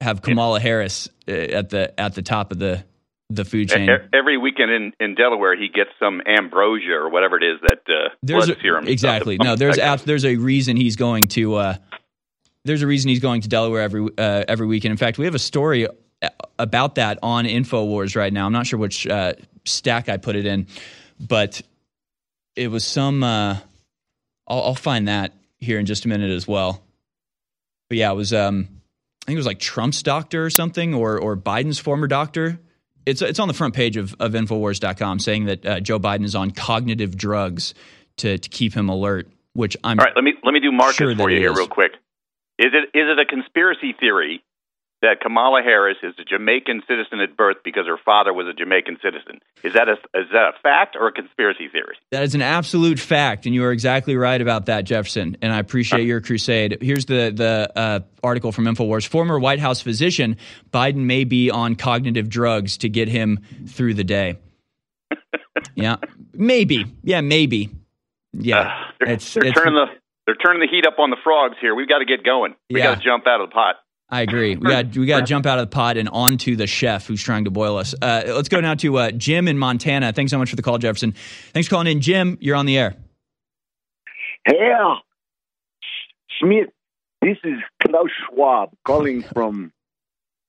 have Kamala Harris uh, at the at the top of the the food chain. Every weekend in, in Delaware, he gets some ambrosia or whatever it is that uh, there's blood a, serum. Exactly. No, there's a, there's a reason he's going to. Uh, there's a reason he's going to Delaware every uh, every weekend. In fact, we have a story uh, about that on Infowars right now. I'm not sure which uh, stack I put it in, but it was some. Uh, I'll, I'll, find that here in just a minute as well. But yeah, it was. Um, I think it was like Trump's doctor or something, or or Biden's former doctor. It's it's on the front page of, of Infowars.com saying that uh, Joe Biden is on cognitive drugs to to keep him alert. Which I'm all right. Let me let me do Marcus sure for you here is. real quick. Is it is it a conspiracy theory that Kamala Harris is a Jamaican citizen at birth because her father was a Jamaican citizen? Is that a is that a fact or a conspiracy theory? That is an absolute fact, and you are exactly right about that, Jefferson. And I appreciate your crusade. Here's the the uh, article from Infowars: Former White House physician Biden may be on cognitive drugs to get him through the day. yeah, maybe. Yeah, maybe. Yeah, uh, they're, it's, they're it's, turning the they're turning the heat up on the frogs here. We've got to get going. We yeah. got to jump out of the pot. I agree. We got we got to jump out of the pot and onto the chef who's trying to boil us. Uh, let's go now to uh, Jim in Montana. Thanks so much for the call, Jefferson. Thanks for calling in, Jim. You're on the air. Hey, Smith. This is Klaus Schwab calling from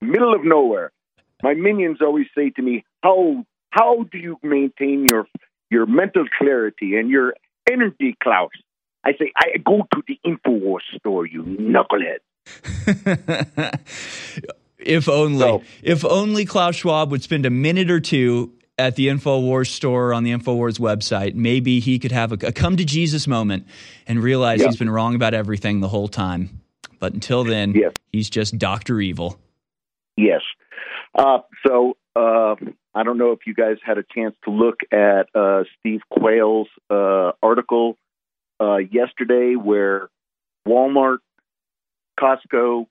middle of nowhere. My minions always say to me, "How how do you maintain your your mental clarity and your energy, Klaus?" I say, "I go to the Infowars store, you knucklehead." if only, so, if only Klaus Schwab would spend a minute or two at the Infowars store on the Infowars website, maybe he could have a, a come to Jesus moment and realize yeah. he's been wrong about everything the whole time. But until then, yes. he's just Doctor Evil. Yes. Uh, so uh, I don't know if you guys had a chance to look at uh, Steve Quayle's uh, article uh, yesterday, where Walmart Costco,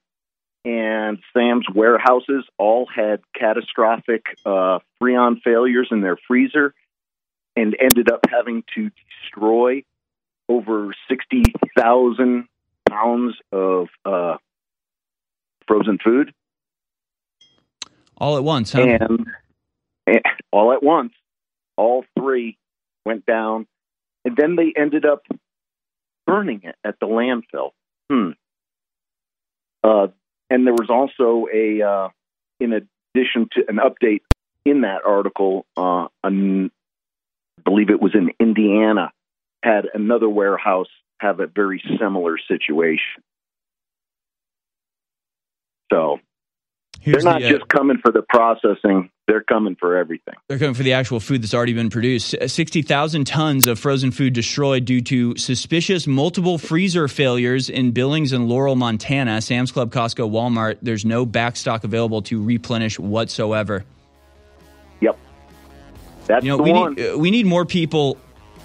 and Sam's warehouses all had catastrophic uh, Freon failures in their freezer and ended up having to destroy over 60,000 pounds of uh, frozen food. All at once, huh? And, and all at once, all three went down. And then they ended up burning it at the landfill. Hmm. Uh, and there was also a, uh, in addition to an update in that article, uh, I believe it was in Indiana, had another warehouse have a very similar situation. So Here's they're not the, uh, just coming for the processing; they're coming for everything. They're coming for the actual food that's already been produced. Sixty thousand tons of frozen food destroyed due to suspicious multiple freezer failures in Billings and Laurel, Montana. Sam's Club, Costco, Walmart. There's no backstock available to replenish whatsoever. Yep, that's you know, we one. Need, uh, we need more people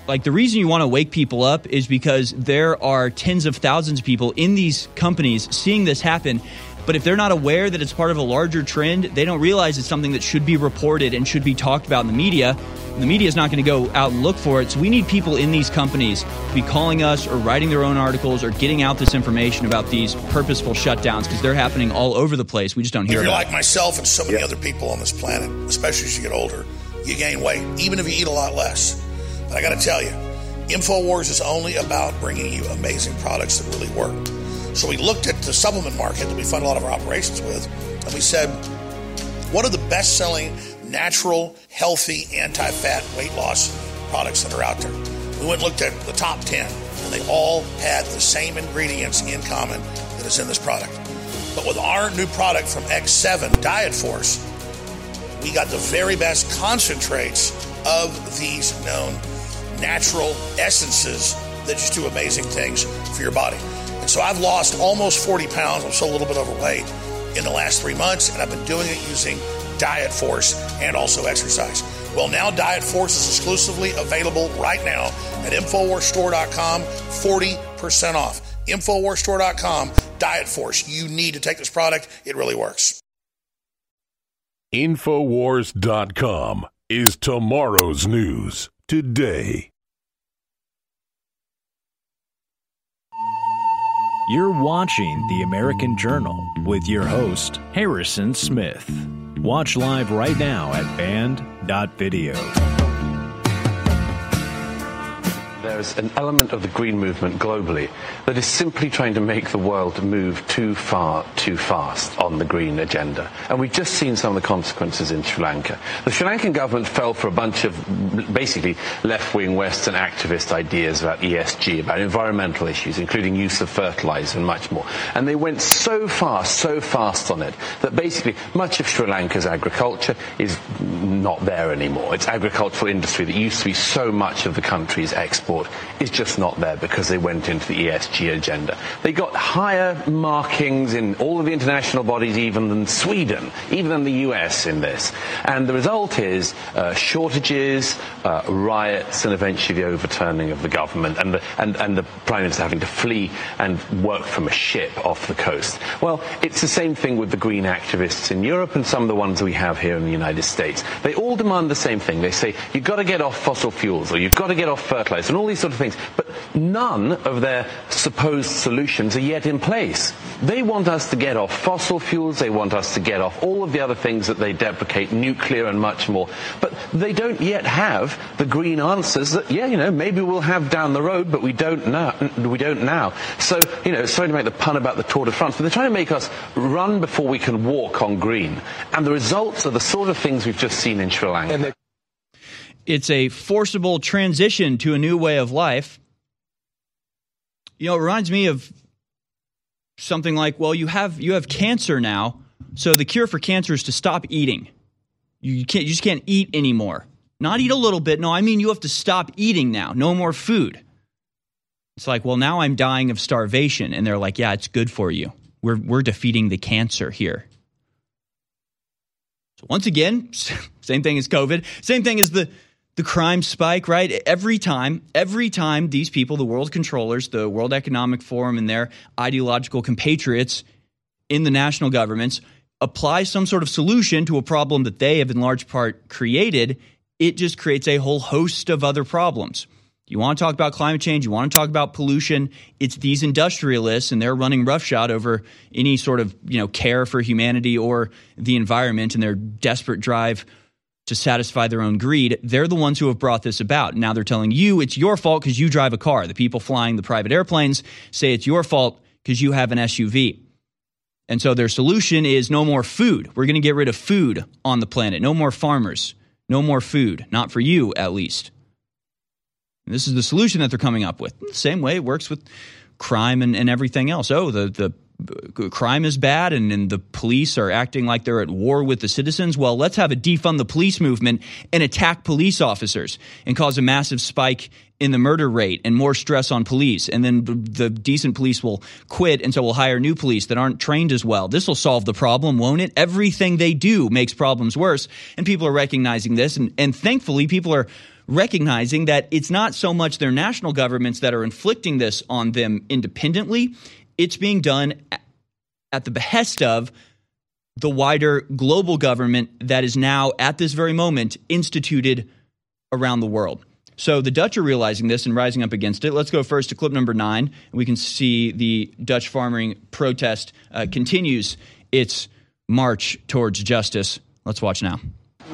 like the reason you want to wake people up is because there are tens of thousands of people in these companies seeing this happen but if they're not aware that it's part of a larger trend, they don't realize it's something that should be reported and should be talked about in the media. the media is not going to go out and look for it. So we need people in these companies to be calling us or writing their own articles or getting out this information about these purposeful shutdowns because they're happening all over the place. We just don't hear if you're like myself and so many yeah. other people on this planet, especially as you get older, you gain weight, even if you eat a lot less. But I got to tell you, InfoWars is only about bringing you amazing products that really work. So we looked at the supplement market that we fund a lot of our operations with, and we said, what are the best selling natural, healthy, anti fat weight loss products that are out there? We went and looked at the top 10, and they all had the same ingredients in common that is in this product. But with our new product from X7 Diet Force, we got the very best concentrates of these known natural essences that just do amazing things for your body. And so I've lost almost 40 pounds. I'm still a little bit overweight in the last three months, and I've been doing it using Diet Force and also exercise. Well, now Diet Force is exclusively available right now at InfoWarsStore.com, 40% off. InfoWarsStore.com, Diet Force. You need to take this product, it really works. InfoWars.com is tomorrow's news today. You're watching The American Journal with your host, Harrison Smith. Watch live right now at band.video. There's an element of the green movement globally that is simply trying to make the world move too far, too fast on the green agenda. And we've just seen some of the consequences in Sri Lanka. The Sri Lankan government fell for a bunch of basically left-wing Western activist ideas about ESG, about environmental issues, including use of fertilizer and much more. And they went so fast, so fast on it, that basically much of Sri Lanka's agriculture is not there anymore. Its agricultural industry that used to be so much of the country's export is just not there because they went into the ESG agenda. They got higher markings in all of the international bodies even than Sweden, even than the US in this. And the result is uh, shortages, uh, riots, and eventually the overturning of the government and the, and, and the Prime Minister having to flee and work from a ship off the coast. Well, it's the same thing with the green activists in Europe and some of the ones we have here in the United States. They all demand the same thing. They say, you've got to get off fossil fuels or you've got to get off fertilizer all these sort of things. But none of their supposed solutions are yet in place. They want us to get off fossil fuels, they want us to get off all of the other things that they deprecate, nuclear and much more. But they don't yet have the green answers that, yeah, you know, maybe we'll have down the road, but we don't now. We don't now. So, you know, sorry to make the pun about the Tour de France, but they're trying to make us run before we can walk on green. And the results are the sort of things we've just seen in Sri Lanka it's a forcible transition to a new way of life. You know, it reminds me of something like, well, you have you have cancer now, so the cure for cancer is to stop eating. You can't you just can't eat anymore. Not eat a little bit. No, I mean you have to stop eating now. No more food. It's like, well, now I'm dying of starvation, and they're like, yeah, it's good for you. We're we're defeating the cancer here. So once again, same thing as COVID. Same thing as the the crime spike, right? Every time, every time these people, the world controllers, the World Economic Forum, and their ideological compatriots in the national governments apply some sort of solution to a problem that they have in large part created, it just creates a whole host of other problems. You want to talk about climate change, you want to talk about pollution, it's these industrialists and they're running roughshod over any sort of, you know, care for humanity or the environment and their desperate drive to satisfy their own greed. They're the ones who have brought this about. Now they're telling you it's your fault because you drive a car. The people flying the private airplanes say it's your fault because you have an SUV. And so their solution is no more food. We're going to get rid of food on the planet. No more farmers. No more food. Not for you, at least. And this is the solution that they're coming up with. The same way it works with crime and, and everything else. Oh, the, the crime is bad and, and, the police are acting like they're at war with the citizens. Well, let's have a defund the police movement and attack police officers and cause a massive spike in the murder rate and more stress on police. And then the decent police will quit, and so we'll hire new police that aren't trained as well. This will solve the problem, won't it? Everything they do makes problems worse, and people are recognizing this. And, and thankfully, people are recognizing that it's not so much their national governments that are inflicting this on them independently it's being done at the behest of the wider global government that is now, at this very moment, instituted around the world. So the Dutch are realizing this and rising up against it. Let's go first to clip number nine. We can see the Dutch farming protest uh, continues its march towards justice. Let's watch now.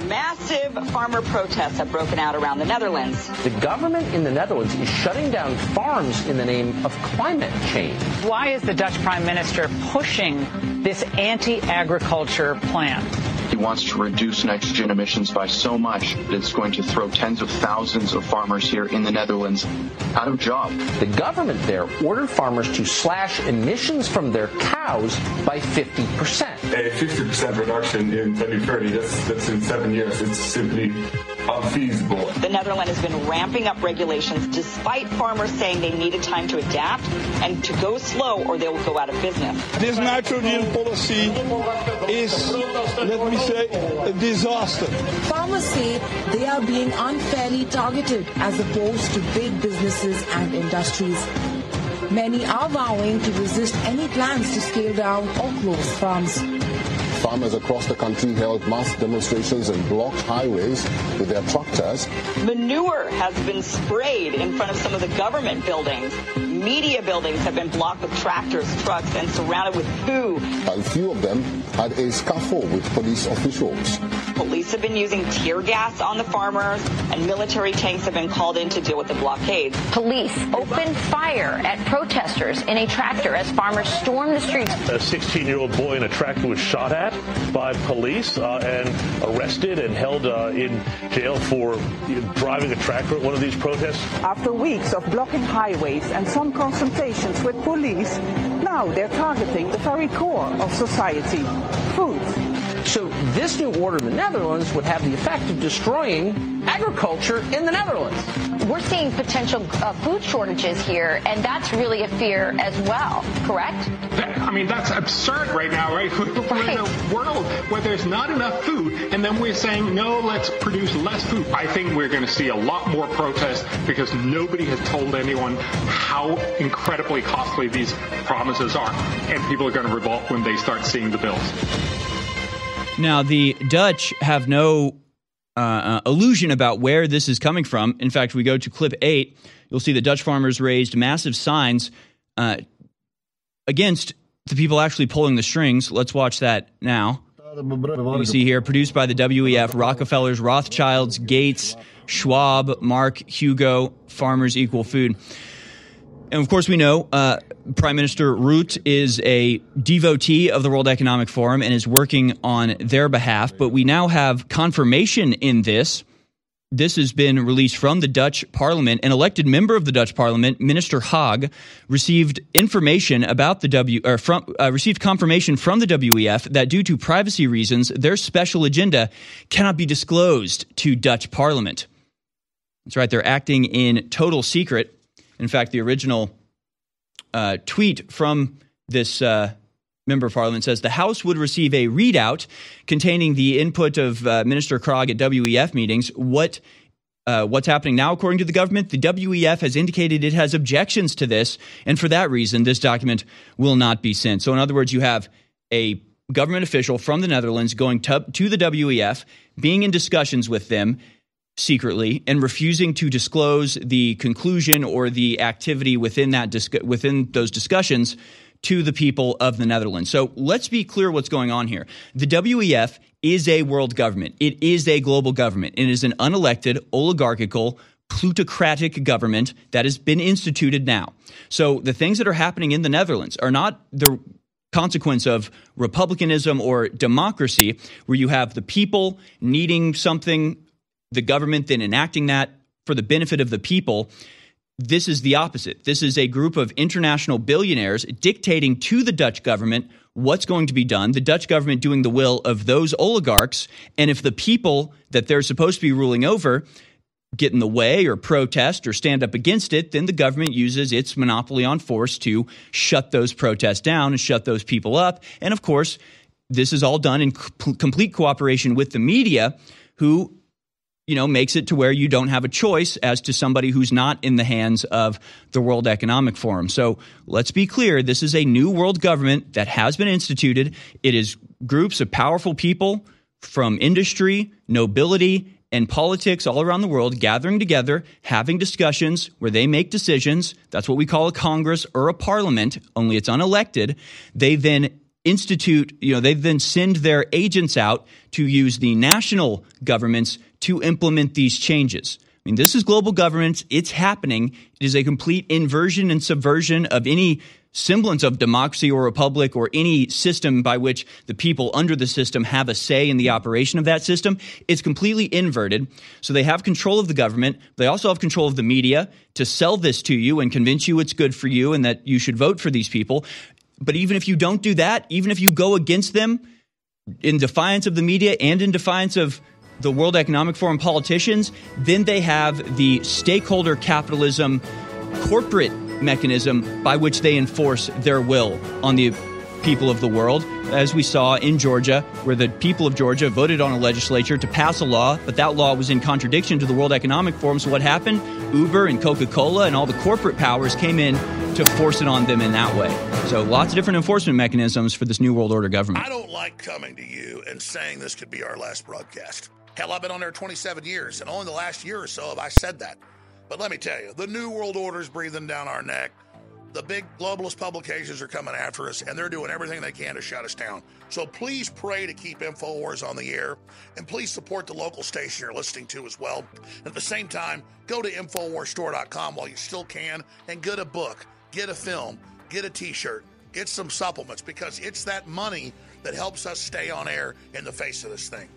Massive farmer protests have broken out around the Netherlands. The government in the Netherlands is shutting down farms in the name of climate change. Why is the Dutch prime minister pushing this anti agriculture plan? He wants to reduce nitrogen emissions by so much that it's going to throw tens of thousands of farmers here in the Netherlands out of job. The government there ordered farmers to slash emissions from their cows by 50%. A 50% reduction in 2030, that's, that's in seven years. It's simply unfeasible. The Netherlands has been ramping up regulations despite farmers saying they needed time to adapt and to go slow or they will go out of business. This nitrogen policy is, let me say, a disaster. Farmers say they are being unfairly targeted as opposed to big businesses and industries. Many are vowing to resist any plans to scale down or close farms. Farmers across the country held mass demonstrations and blocked highways with their tractors. Manure has been sprayed in front of some of the government buildings. Media buildings have been blocked with tractors, trucks, and surrounded with poo. A few of them had a scuffle with police officials. Police have been using tear gas on the farmers, and military tanks have been called in to deal with the blockade. Police opened fire at protesters in a tractor as farmers stormed the streets. A 16 year old boy in a tractor was shot at by police uh, and arrested and held uh, in jail for driving a tractor at one of these protests. After weeks of blocking highways and some confrontations with police, now they're targeting the very core of society food. So this new order in the Netherlands would have the effect of destroying agriculture in the Netherlands. We're seeing potential uh, food shortages here, and that's really a fear as well, correct? That, I mean, that's absurd right now, right? We're in a world where there's not enough food, and then we're saying, no, let's produce less food. I think we're going to see a lot more protests because nobody has told anyone how incredibly costly these promises are, and people are going to revolt when they start seeing the bills. Now, the Dutch have no uh, uh, illusion about where this is coming from. In fact, we go to clip eight, you'll see the Dutch farmers raised massive signs uh, against the people actually pulling the strings. Let's watch that now. You see here, produced by the WEF, Rockefellers, Rothschilds, Gates, Schwab, Mark, Hugo, Farmers Equal Food. And of course, we know uh, Prime Minister Rutte is a devotee of the World Economic Forum and is working on their behalf. But we now have confirmation in this. This has been released from the Dutch Parliament. An elected member of the Dutch Parliament, Minister Hague, received information about the W or from uh, received confirmation from the WEF that due to privacy reasons, their special agenda cannot be disclosed to Dutch Parliament. That's right; they're acting in total secret. In fact, the original uh, tweet from this uh, member of parliament says the House would receive a readout containing the input of uh, Minister Krog at WEF meetings. What uh, what's happening now, according to the government, the WEF has indicated it has objections to this, and for that reason, this document will not be sent. So, in other words, you have a government official from the Netherlands going to, to the WEF, being in discussions with them, secretly and refusing to disclose the conclusion or the activity within that within those discussions to the people of the Netherlands. So let's be clear what's going on here. The WEF is a world government. It is a global government. It is an unelected, oligarchical, plutocratic government that has been instituted now. So the things that are happening in the Netherlands are not the consequence of republicanism or democracy, where you have the people needing something the government then enacting that for the benefit of the people. This is the opposite. This is a group of international billionaires dictating to the Dutch government what's going to be done, the Dutch government doing the will of those oligarchs. And if the people that they're supposed to be ruling over get in the way or protest or stand up against it, then the government uses its monopoly on force to shut those protests down and shut those people up. And of course, this is all done in complete cooperation with the media, who you know, makes it to where you don't have a choice as to somebody who's not in the hands of the World Economic Forum. So let's be clear this is a new world government that has been instituted. It is groups of powerful people from industry, nobility, and politics all around the world gathering together, having discussions where they make decisions. That's what we call a Congress or a parliament, only it's unelected. They then institute, you know, they then send their agents out to use the national governments to implement these changes. I mean, this is global governance. It's happening. It is a complete inversion and subversion of any semblance of democracy or republic or any system by which the people under the system have a say in the operation of that system. It's completely inverted. So they have control of the government. They also have control of the media to sell this to you and convince you it's good for you and that you should vote for these people. But even if you don't do that, even if you go against them in defiance of the media and in defiance of the World Economic Forum politicians, then they have the stakeholder capitalism corporate mechanism by which they enforce their will on the people of the world, as we saw in Georgia, where the people of Georgia voted on a legislature to pass a law, but that law was in contradiction to the World Economic Forum. So what happened? Uber and Coca Cola and all the corporate powers came in to force it on them in that way. So lots of different enforcement mechanisms for this New World Order government. I don't like coming to you and saying this could be our last broadcast. Hell, I've been on there 27 years, and only the last year or so have I said that. But let me tell you, the New World Order is breathing down our neck. the big globalist publications are coming after us and they're doing everything they can to shut us down. So please pray to keep InfoWars on the air and please support the local station you're listening to as well. At the same time, go to InfoWarsStore.com while you still can and get a book, get a film, get a t shirt, get some supplements because it's that money that helps us stay on air in the face of this thing.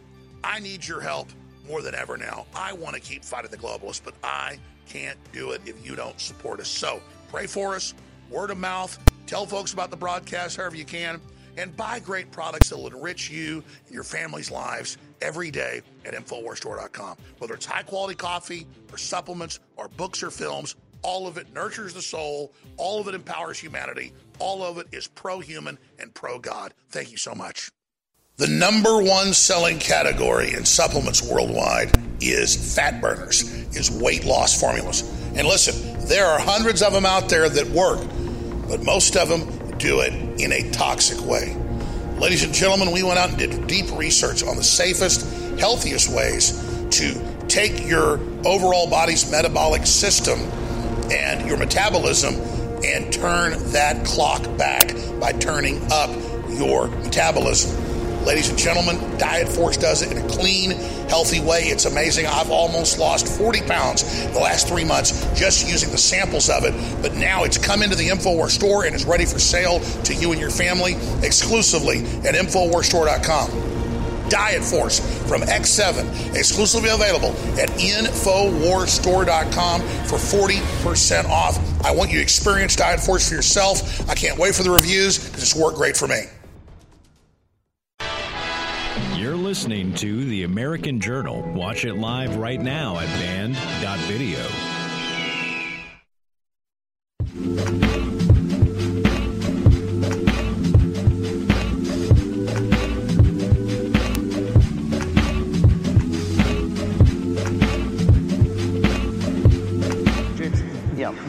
I need your help more than ever now. I want to keep fighting the globalists, but I can't do it if you don't support us. So pray for us word of mouth, tell folks about the broadcast however you can, and buy great products that will enrich you and your family's lives every day at InfoWarsStore.com. Whether it's high quality coffee or supplements or books or films, all of it nurtures the soul, all of it empowers humanity, all of it is pro human and pro God. Thank you so much. The number one selling category in supplements worldwide is fat burners, is weight loss formulas. And listen, there are hundreds of them out there that work but most of them do it in a toxic way. Ladies and gentlemen, we went out and did deep research on the safest, healthiest ways to take your overall body's metabolic system and your metabolism and turn that clock back by turning up your metabolism. Ladies and gentlemen, Diet Force does it in a clean, healthy way. It's amazing. I've almost lost 40 pounds the last three months just using the samples of it. But now it's come into the InfoWars store and is ready for sale to you and your family exclusively at InfoWarsStore.com. Diet Force from X7, exclusively available at InfoWarsStore.com for 40% off. I want you to experience Diet Force for yourself. I can't wait for the reviews because it's worked great for me. Listening to The American Journal. Watch it live right now at band.video.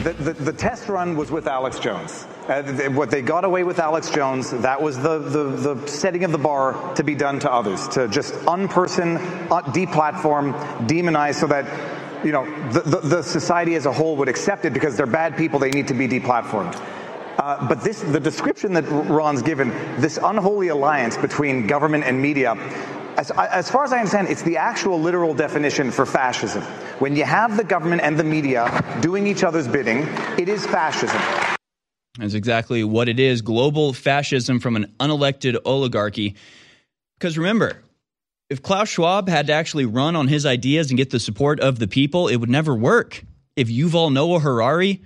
the, the, the, test run was with Alex Jones. Uh, they, what they got away with Alex Jones, that was the, the, the, setting of the bar to be done to others, to just unperson, uh, deplatform, demonize so that you know the, the, the, society as a whole would accept it because they're bad people, they need to be deplatformed. Uh, but this, the description that Ron's given, this unholy alliance between government and media, as, as, far as I understand, it's the actual literal definition for fascism. When you have the government and the media doing each other's bidding, it is fascism. That's exactly what it is global fascism from an unelected oligarchy. Because remember, if Klaus Schwab had to actually run on his ideas and get the support of the people, it would never work. If Yuval Noah Harari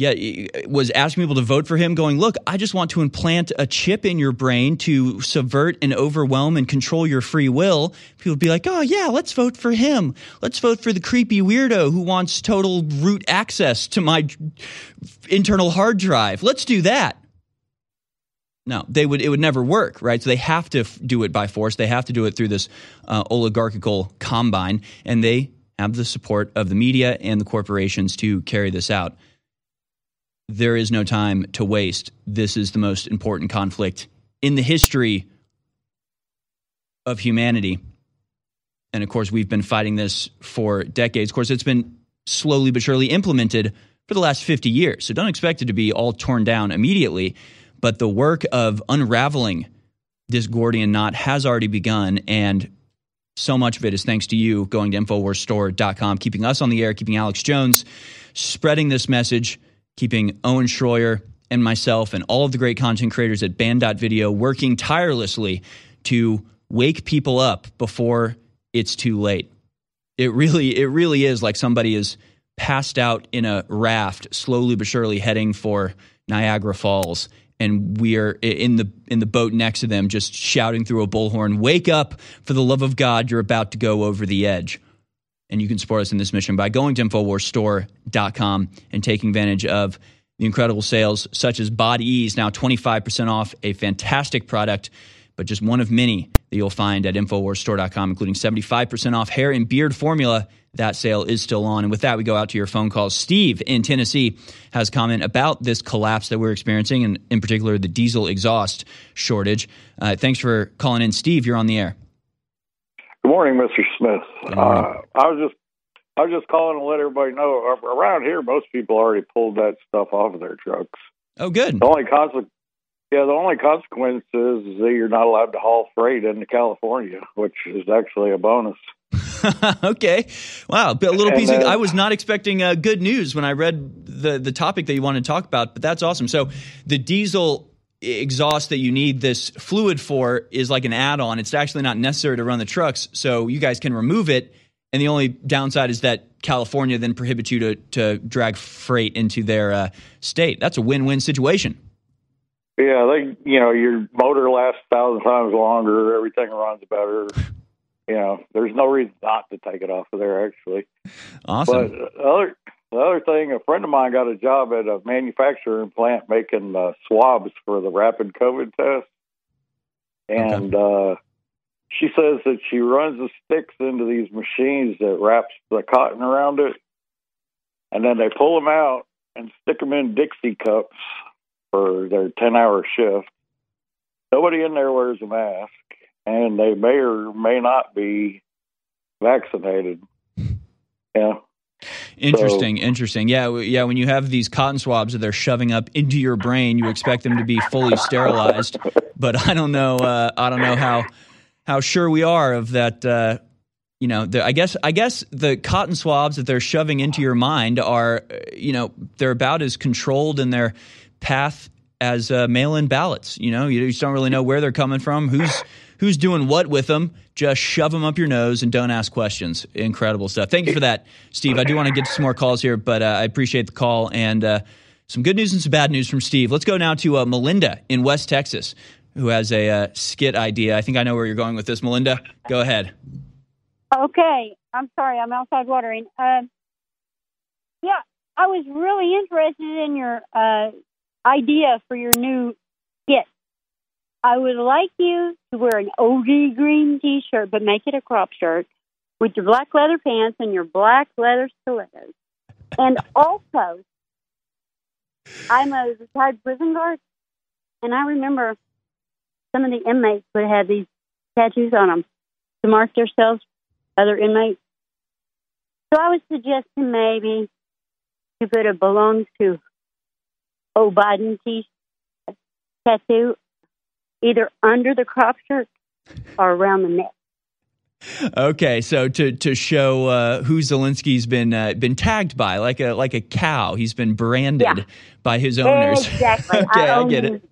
yeah, was asking people to vote for him, going, Look, I just want to implant a chip in your brain to subvert and overwhelm and control your free will. People would be like, Oh, yeah, let's vote for him. Let's vote for the creepy weirdo who wants total root access to my internal hard drive. Let's do that. No, they would. It would never work, right? So they have to f- do it by force. They have to do it through this uh, oligarchical combine, and they have the support of the media and the corporations to carry this out there is no time to waste. This is the most important conflict in the history of humanity. And of course, we've been fighting this for decades. Of course, it's been slowly but surely implemented for the last 50 years. So don't expect it to be all torn down immediately. But the work of unraveling this Gordian knot has already begun. And so much of it is thanks to you going to InfoWarsStore.com, keeping us on the air, keeping Alex Jones, spreading this message keeping Owen Schroyer and myself and all of the great content creators at band.video working tirelessly to wake people up before it's too late. It really, it really is like somebody is passed out in a raft, slowly but surely heading for Niagara Falls. And we are in the in the boat next to them, just shouting through a bullhorn, "Wake up! For the love of God, you're about to go over the edge." And you can support us in this mission by going to InfoWarsStore.com and taking advantage of the incredible sales, such as Bod Ease, now 25% off, a fantastic product, but just one of many that you'll find at InfoWarsStore.com, including 75% off hair and beard formula. That sale is still on. And with that, we go out to your phone calls. Steve in Tennessee has comment about this collapse that we're experiencing, and in particular, the diesel exhaust shortage. Uh, thanks for calling in. Steve, you're on the air. Good morning, Mr. Smith. Uh, I was just I was just calling to let everybody know. uh, Around here, most people already pulled that stuff off of their trucks. Oh, good. The only consequence, yeah, the only consequence is, that you're not allowed to haul freight into California, which is actually a bonus. okay. Wow. A little piece of, I was not expecting uh, good news when I read the, the topic that you want to talk about, but that's awesome. So the diesel exhaust that you need this fluid for is like an add on. It's actually not necessary to run the trucks. So you guys can remove it. And the only downside is that California then prohibits you to, to drag freight into their uh, state. That's a win win situation. Yeah, they, you know, your motor lasts a thousand times longer. Everything runs better. You know, there's no reason not to take it off of there. Actually, Awesome. But other, the other thing, a friend of mine got a job at a manufacturing plant making uh, swabs for the rapid COVID test, and uh, she says that she runs the sticks into these machines that wraps the cotton around it, and then they pull them out and stick them in Dixie cups for their ten-hour shift. Nobody in there wears a mask, and they may or may not be vaccinated. Yeah. Interesting, interesting. Yeah, yeah. When you have these cotton swabs that they're shoving up into your brain, you expect them to be fully sterilized. But I don't know. Uh, I don't know how how sure we are of that. Uh, you know, the, I guess I guess the cotton swabs that they're shoving into your mind are, uh, you know, they're about as controlled in their path as uh, mail-in ballots. You know, you just don't really know where they're coming from, who's who's doing what with them. Just shove them up your nose and don't ask questions. Incredible stuff. Thank you for that, Steve. I do want to get to some more calls here, but uh, I appreciate the call and uh, some good news and some bad news from Steve. Let's go now to uh, Melinda in West Texas, who has a uh, skit idea. I think I know where you're going with this, Melinda. Go ahead. Okay, I'm sorry, I'm outside watering. Um, yeah, I was really interested in your uh, idea for your new. I would like you to wear an OG green T-shirt, but make it a crop shirt with your black leather pants and your black leather stilettos. And also, I'm a retired prison guard, and I remember some of the inmates would have these tattoos on them to mark themselves other inmates. So I was suggesting maybe you put a belongs to O Biden t tattoo either under the crop shirt or around the neck. Okay, so to to show uh, who Zelensky's been uh, been tagged by, like a like a cow, he's been branded by his owners. Exactly. okay, I, own get it.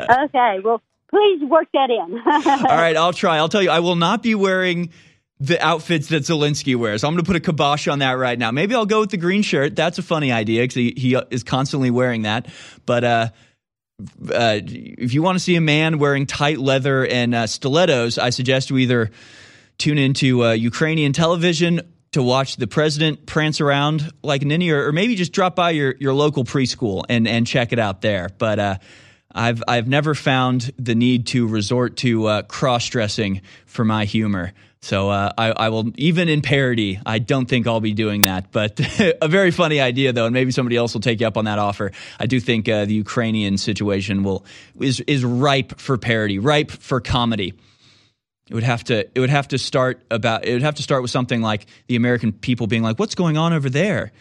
Okay, well, please work that in. All right, I'll try. I'll tell you, I will not be wearing the outfits that Zelensky wears. I'm going to put a kibosh on that right now. Maybe I'll go with the green shirt. That's a funny idea because he, he is constantly wearing that. But uh, uh, if you want to see a man wearing tight leather and uh, stilettos, I suggest you either tune into uh, Ukrainian television to watch the president prance around like a ninny, or, or maybe just drop by your, your local preschool and, and check it out there. But uh, I've I've never found the need to resort to uh, cross dressing for my humor. So uh, I, I will even in parody. I don't think I'll be doing that, but a very funny idea though, and maybe somebody else will take you up on that offer. I do think uh, the Ukrainian situation will is is ripe for parody, ripe for comedy. It would have to it would have to start about it would have to start with something like the American people being like, "What's going on over there?"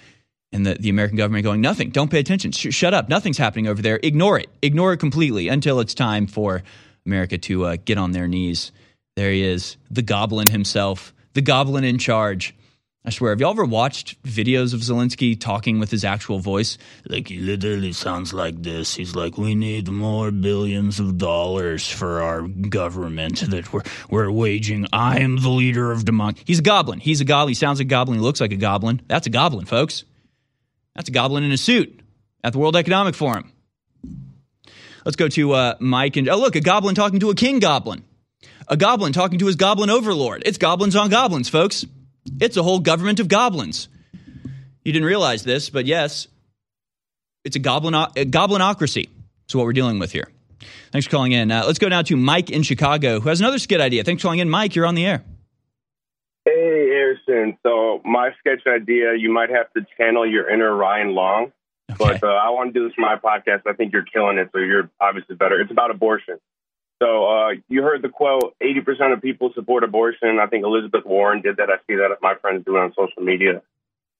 and the, the American government going, nothing, don't pay attention, Sh- shut up, nothing's happening over there, ignore it, ignore it completely until it's time for America to uh, get on their knees. There he is, the goblin himself, the goblin in charge. I swear, have y'all ever watched videos of Zelensky talking with his actual voice? Like, he literally sounds like this. He's like, we need more billions of dollars for our government that we're, we're waging. I am the leader of democracy. He's a goblin. He's a goblin. He sounds like a goblin. He looks like a goblin. That's a goblin, folks. That's a goblin in a suit at the World Economic Forum. Let's go to uh, Mike and oh look, a goblin talking to a king goblin, a goblin talking to his goblin overlord. It's goblins on goblins, folks. It's a whole government of goblins. You didn't realize this, but yes, it's a goblin a goblinocracy. So what we're dealing with here. Thanks for calling in. Uh, let's go now to Mike in Chicago, who has another skit idea. Thanks for calling in, Mike. You're on the air. Hey, Harrison. So my sketch idea, you might have to channel your inner Ryan Long, but uh, I want to do this for my podcast. I think you're killing it, so you're obviously better. It's about abortion. So uh, you heard the quote: eighty percent of people support abortion. I think Elizabeth Warren did that. I see that my friends do it on social media.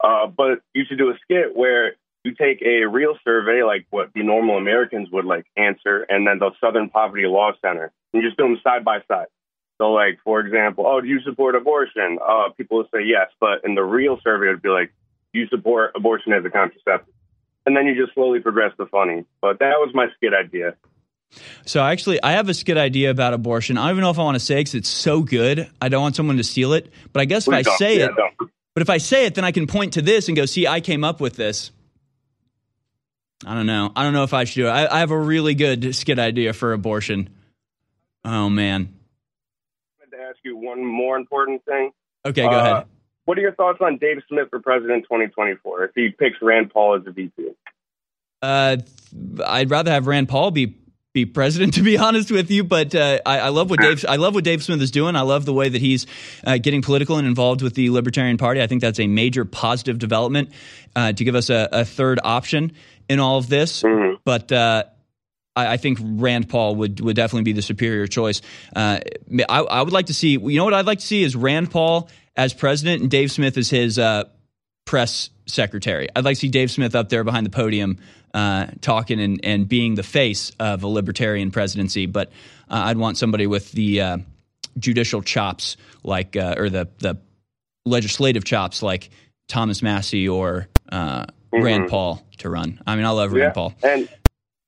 Uh, but you should do a skit where you take a real survey, like what the normal Americans would like answer, and then the Southern Poverty Law Center, and you just do them side by side. So, like for example, oh, do you support abortion? Uh, people will say yes, but in the real survey, it'd be like, do you support abortion as a contraceptive? And then you just slowly progress the funny. But that was my skit idea. So actually, I have a skit idea about abortion. I don't even know if I want to say it because it's so good. I don't want someone to steal it. But I guess if I don't. say Yeah, it, don't. but if I say it, then I can point to this and go, "See, I came up with this." I don't know. I don't know if I should do it. I, I have a really good skit idea for abortion. Oh man. I wanted to ask you one more important thing. Okay, go Uh, ahead. What are your thoughts on Dave Smith for president 2024 if he picks Rand Paul as a VP? Uh, I'd rather have Rand Paul be be president, to be honest with you. But uh, I, I love what Dave I love what Dave Smith is doing. I love the way that he's uh, getting political and involved with the Libertarian Party. I think that's a major positive development uh, to give us a, a third option in all of this. But uh, I, I think Rand Paul would would definitely be the superior choice. Uh, I, I would like to see. You know what I'd like to see is Rand Paul as president and Dave Smith as his uh, press secretary. I'd like to see Dave Smith up there behind the podium uh, talking and, and being the face of a libertarian presidency. But uh, I'd want somebody with the uh, judicial chops, like uh, or the the legislative chops, like Thomas Massie or uh, Rand Mhm. Paul to run. I mean, I love Rand Paul. And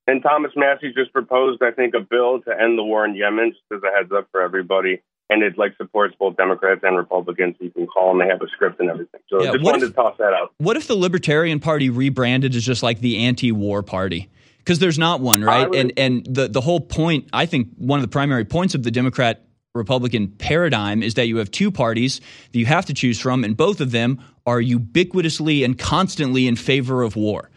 and Thomas Massie just proposed, I think, a bill to end the war in Yemen, just as a heads up for everybody. And it like supports both Democrats and Republicans. You can call them; they have a script and everything. So Yeah, just what wanted if- to toss that out. What if the Libertarian Party rebranded as just like the anti-war party? Because there's not one, right? and and the the whole point, I think, one of the primary points of the Democrat Republican paradigm is that you have two parties that you have to choose from, and both of them are ubiquitously and constantly in favor of war.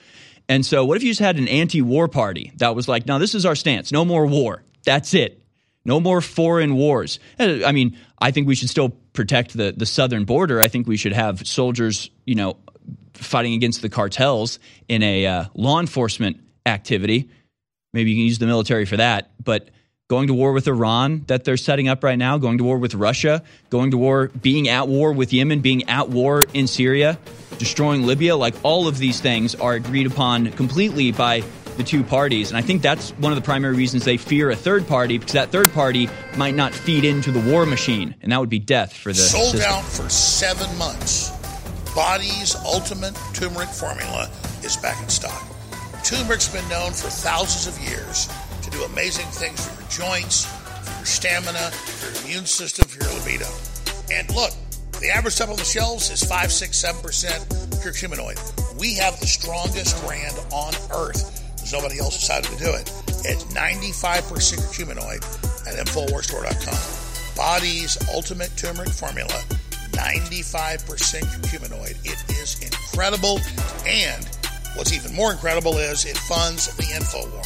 And so, what if you just had an anti-war party that was like, "No, this is our stance. No more war. That's it. No more foreign wars." Uh, I mean, I think we should still protect the the southern border. I think we should have soldiers, you know, fighting against the cartels in a uh, law enforcement activity. Maybe you can use the military for that, but going to war with Iran that they're setting up right now, going to war with Russia, going to war, being at war with Yemen, being at war in Syria, destroying Libya, like all of these things are agreed upon completely by the two parties. And I think that's one of the primary reasons they fear a third party because that third party might not feed into the war machine, and that would be death for the Sold system. out for seven months. Body's Ultimate Turmeric Formula is back in stock. Turmeric's been known for thousands of years to do amazing things for your joints, for your stamina, for your immune system, for your libido. And look, the average stuff on the shelves is 5, 6, 7% curcuminoid. We have the strongest brand on earth. There's nobody else decided to do it. It's 95% curcuminoid at InfoWarsStore.com. Body's Ultimate Turmeric Formula, 95% curcuminoid. It is incredible. And what's even more incredible is it funds the InfoWar.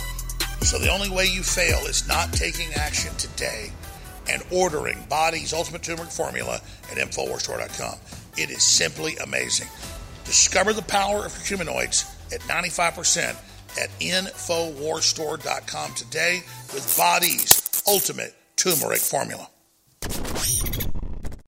So the only way you fail is not taking action today and ordering Body's Ultimate Turmeric Formula at InfoWarsStore.com. It is simply amazing. Discover the power of curcuminoids at 95% at InfoWarStore.com today with Body's Ultimate Turmeric Formula.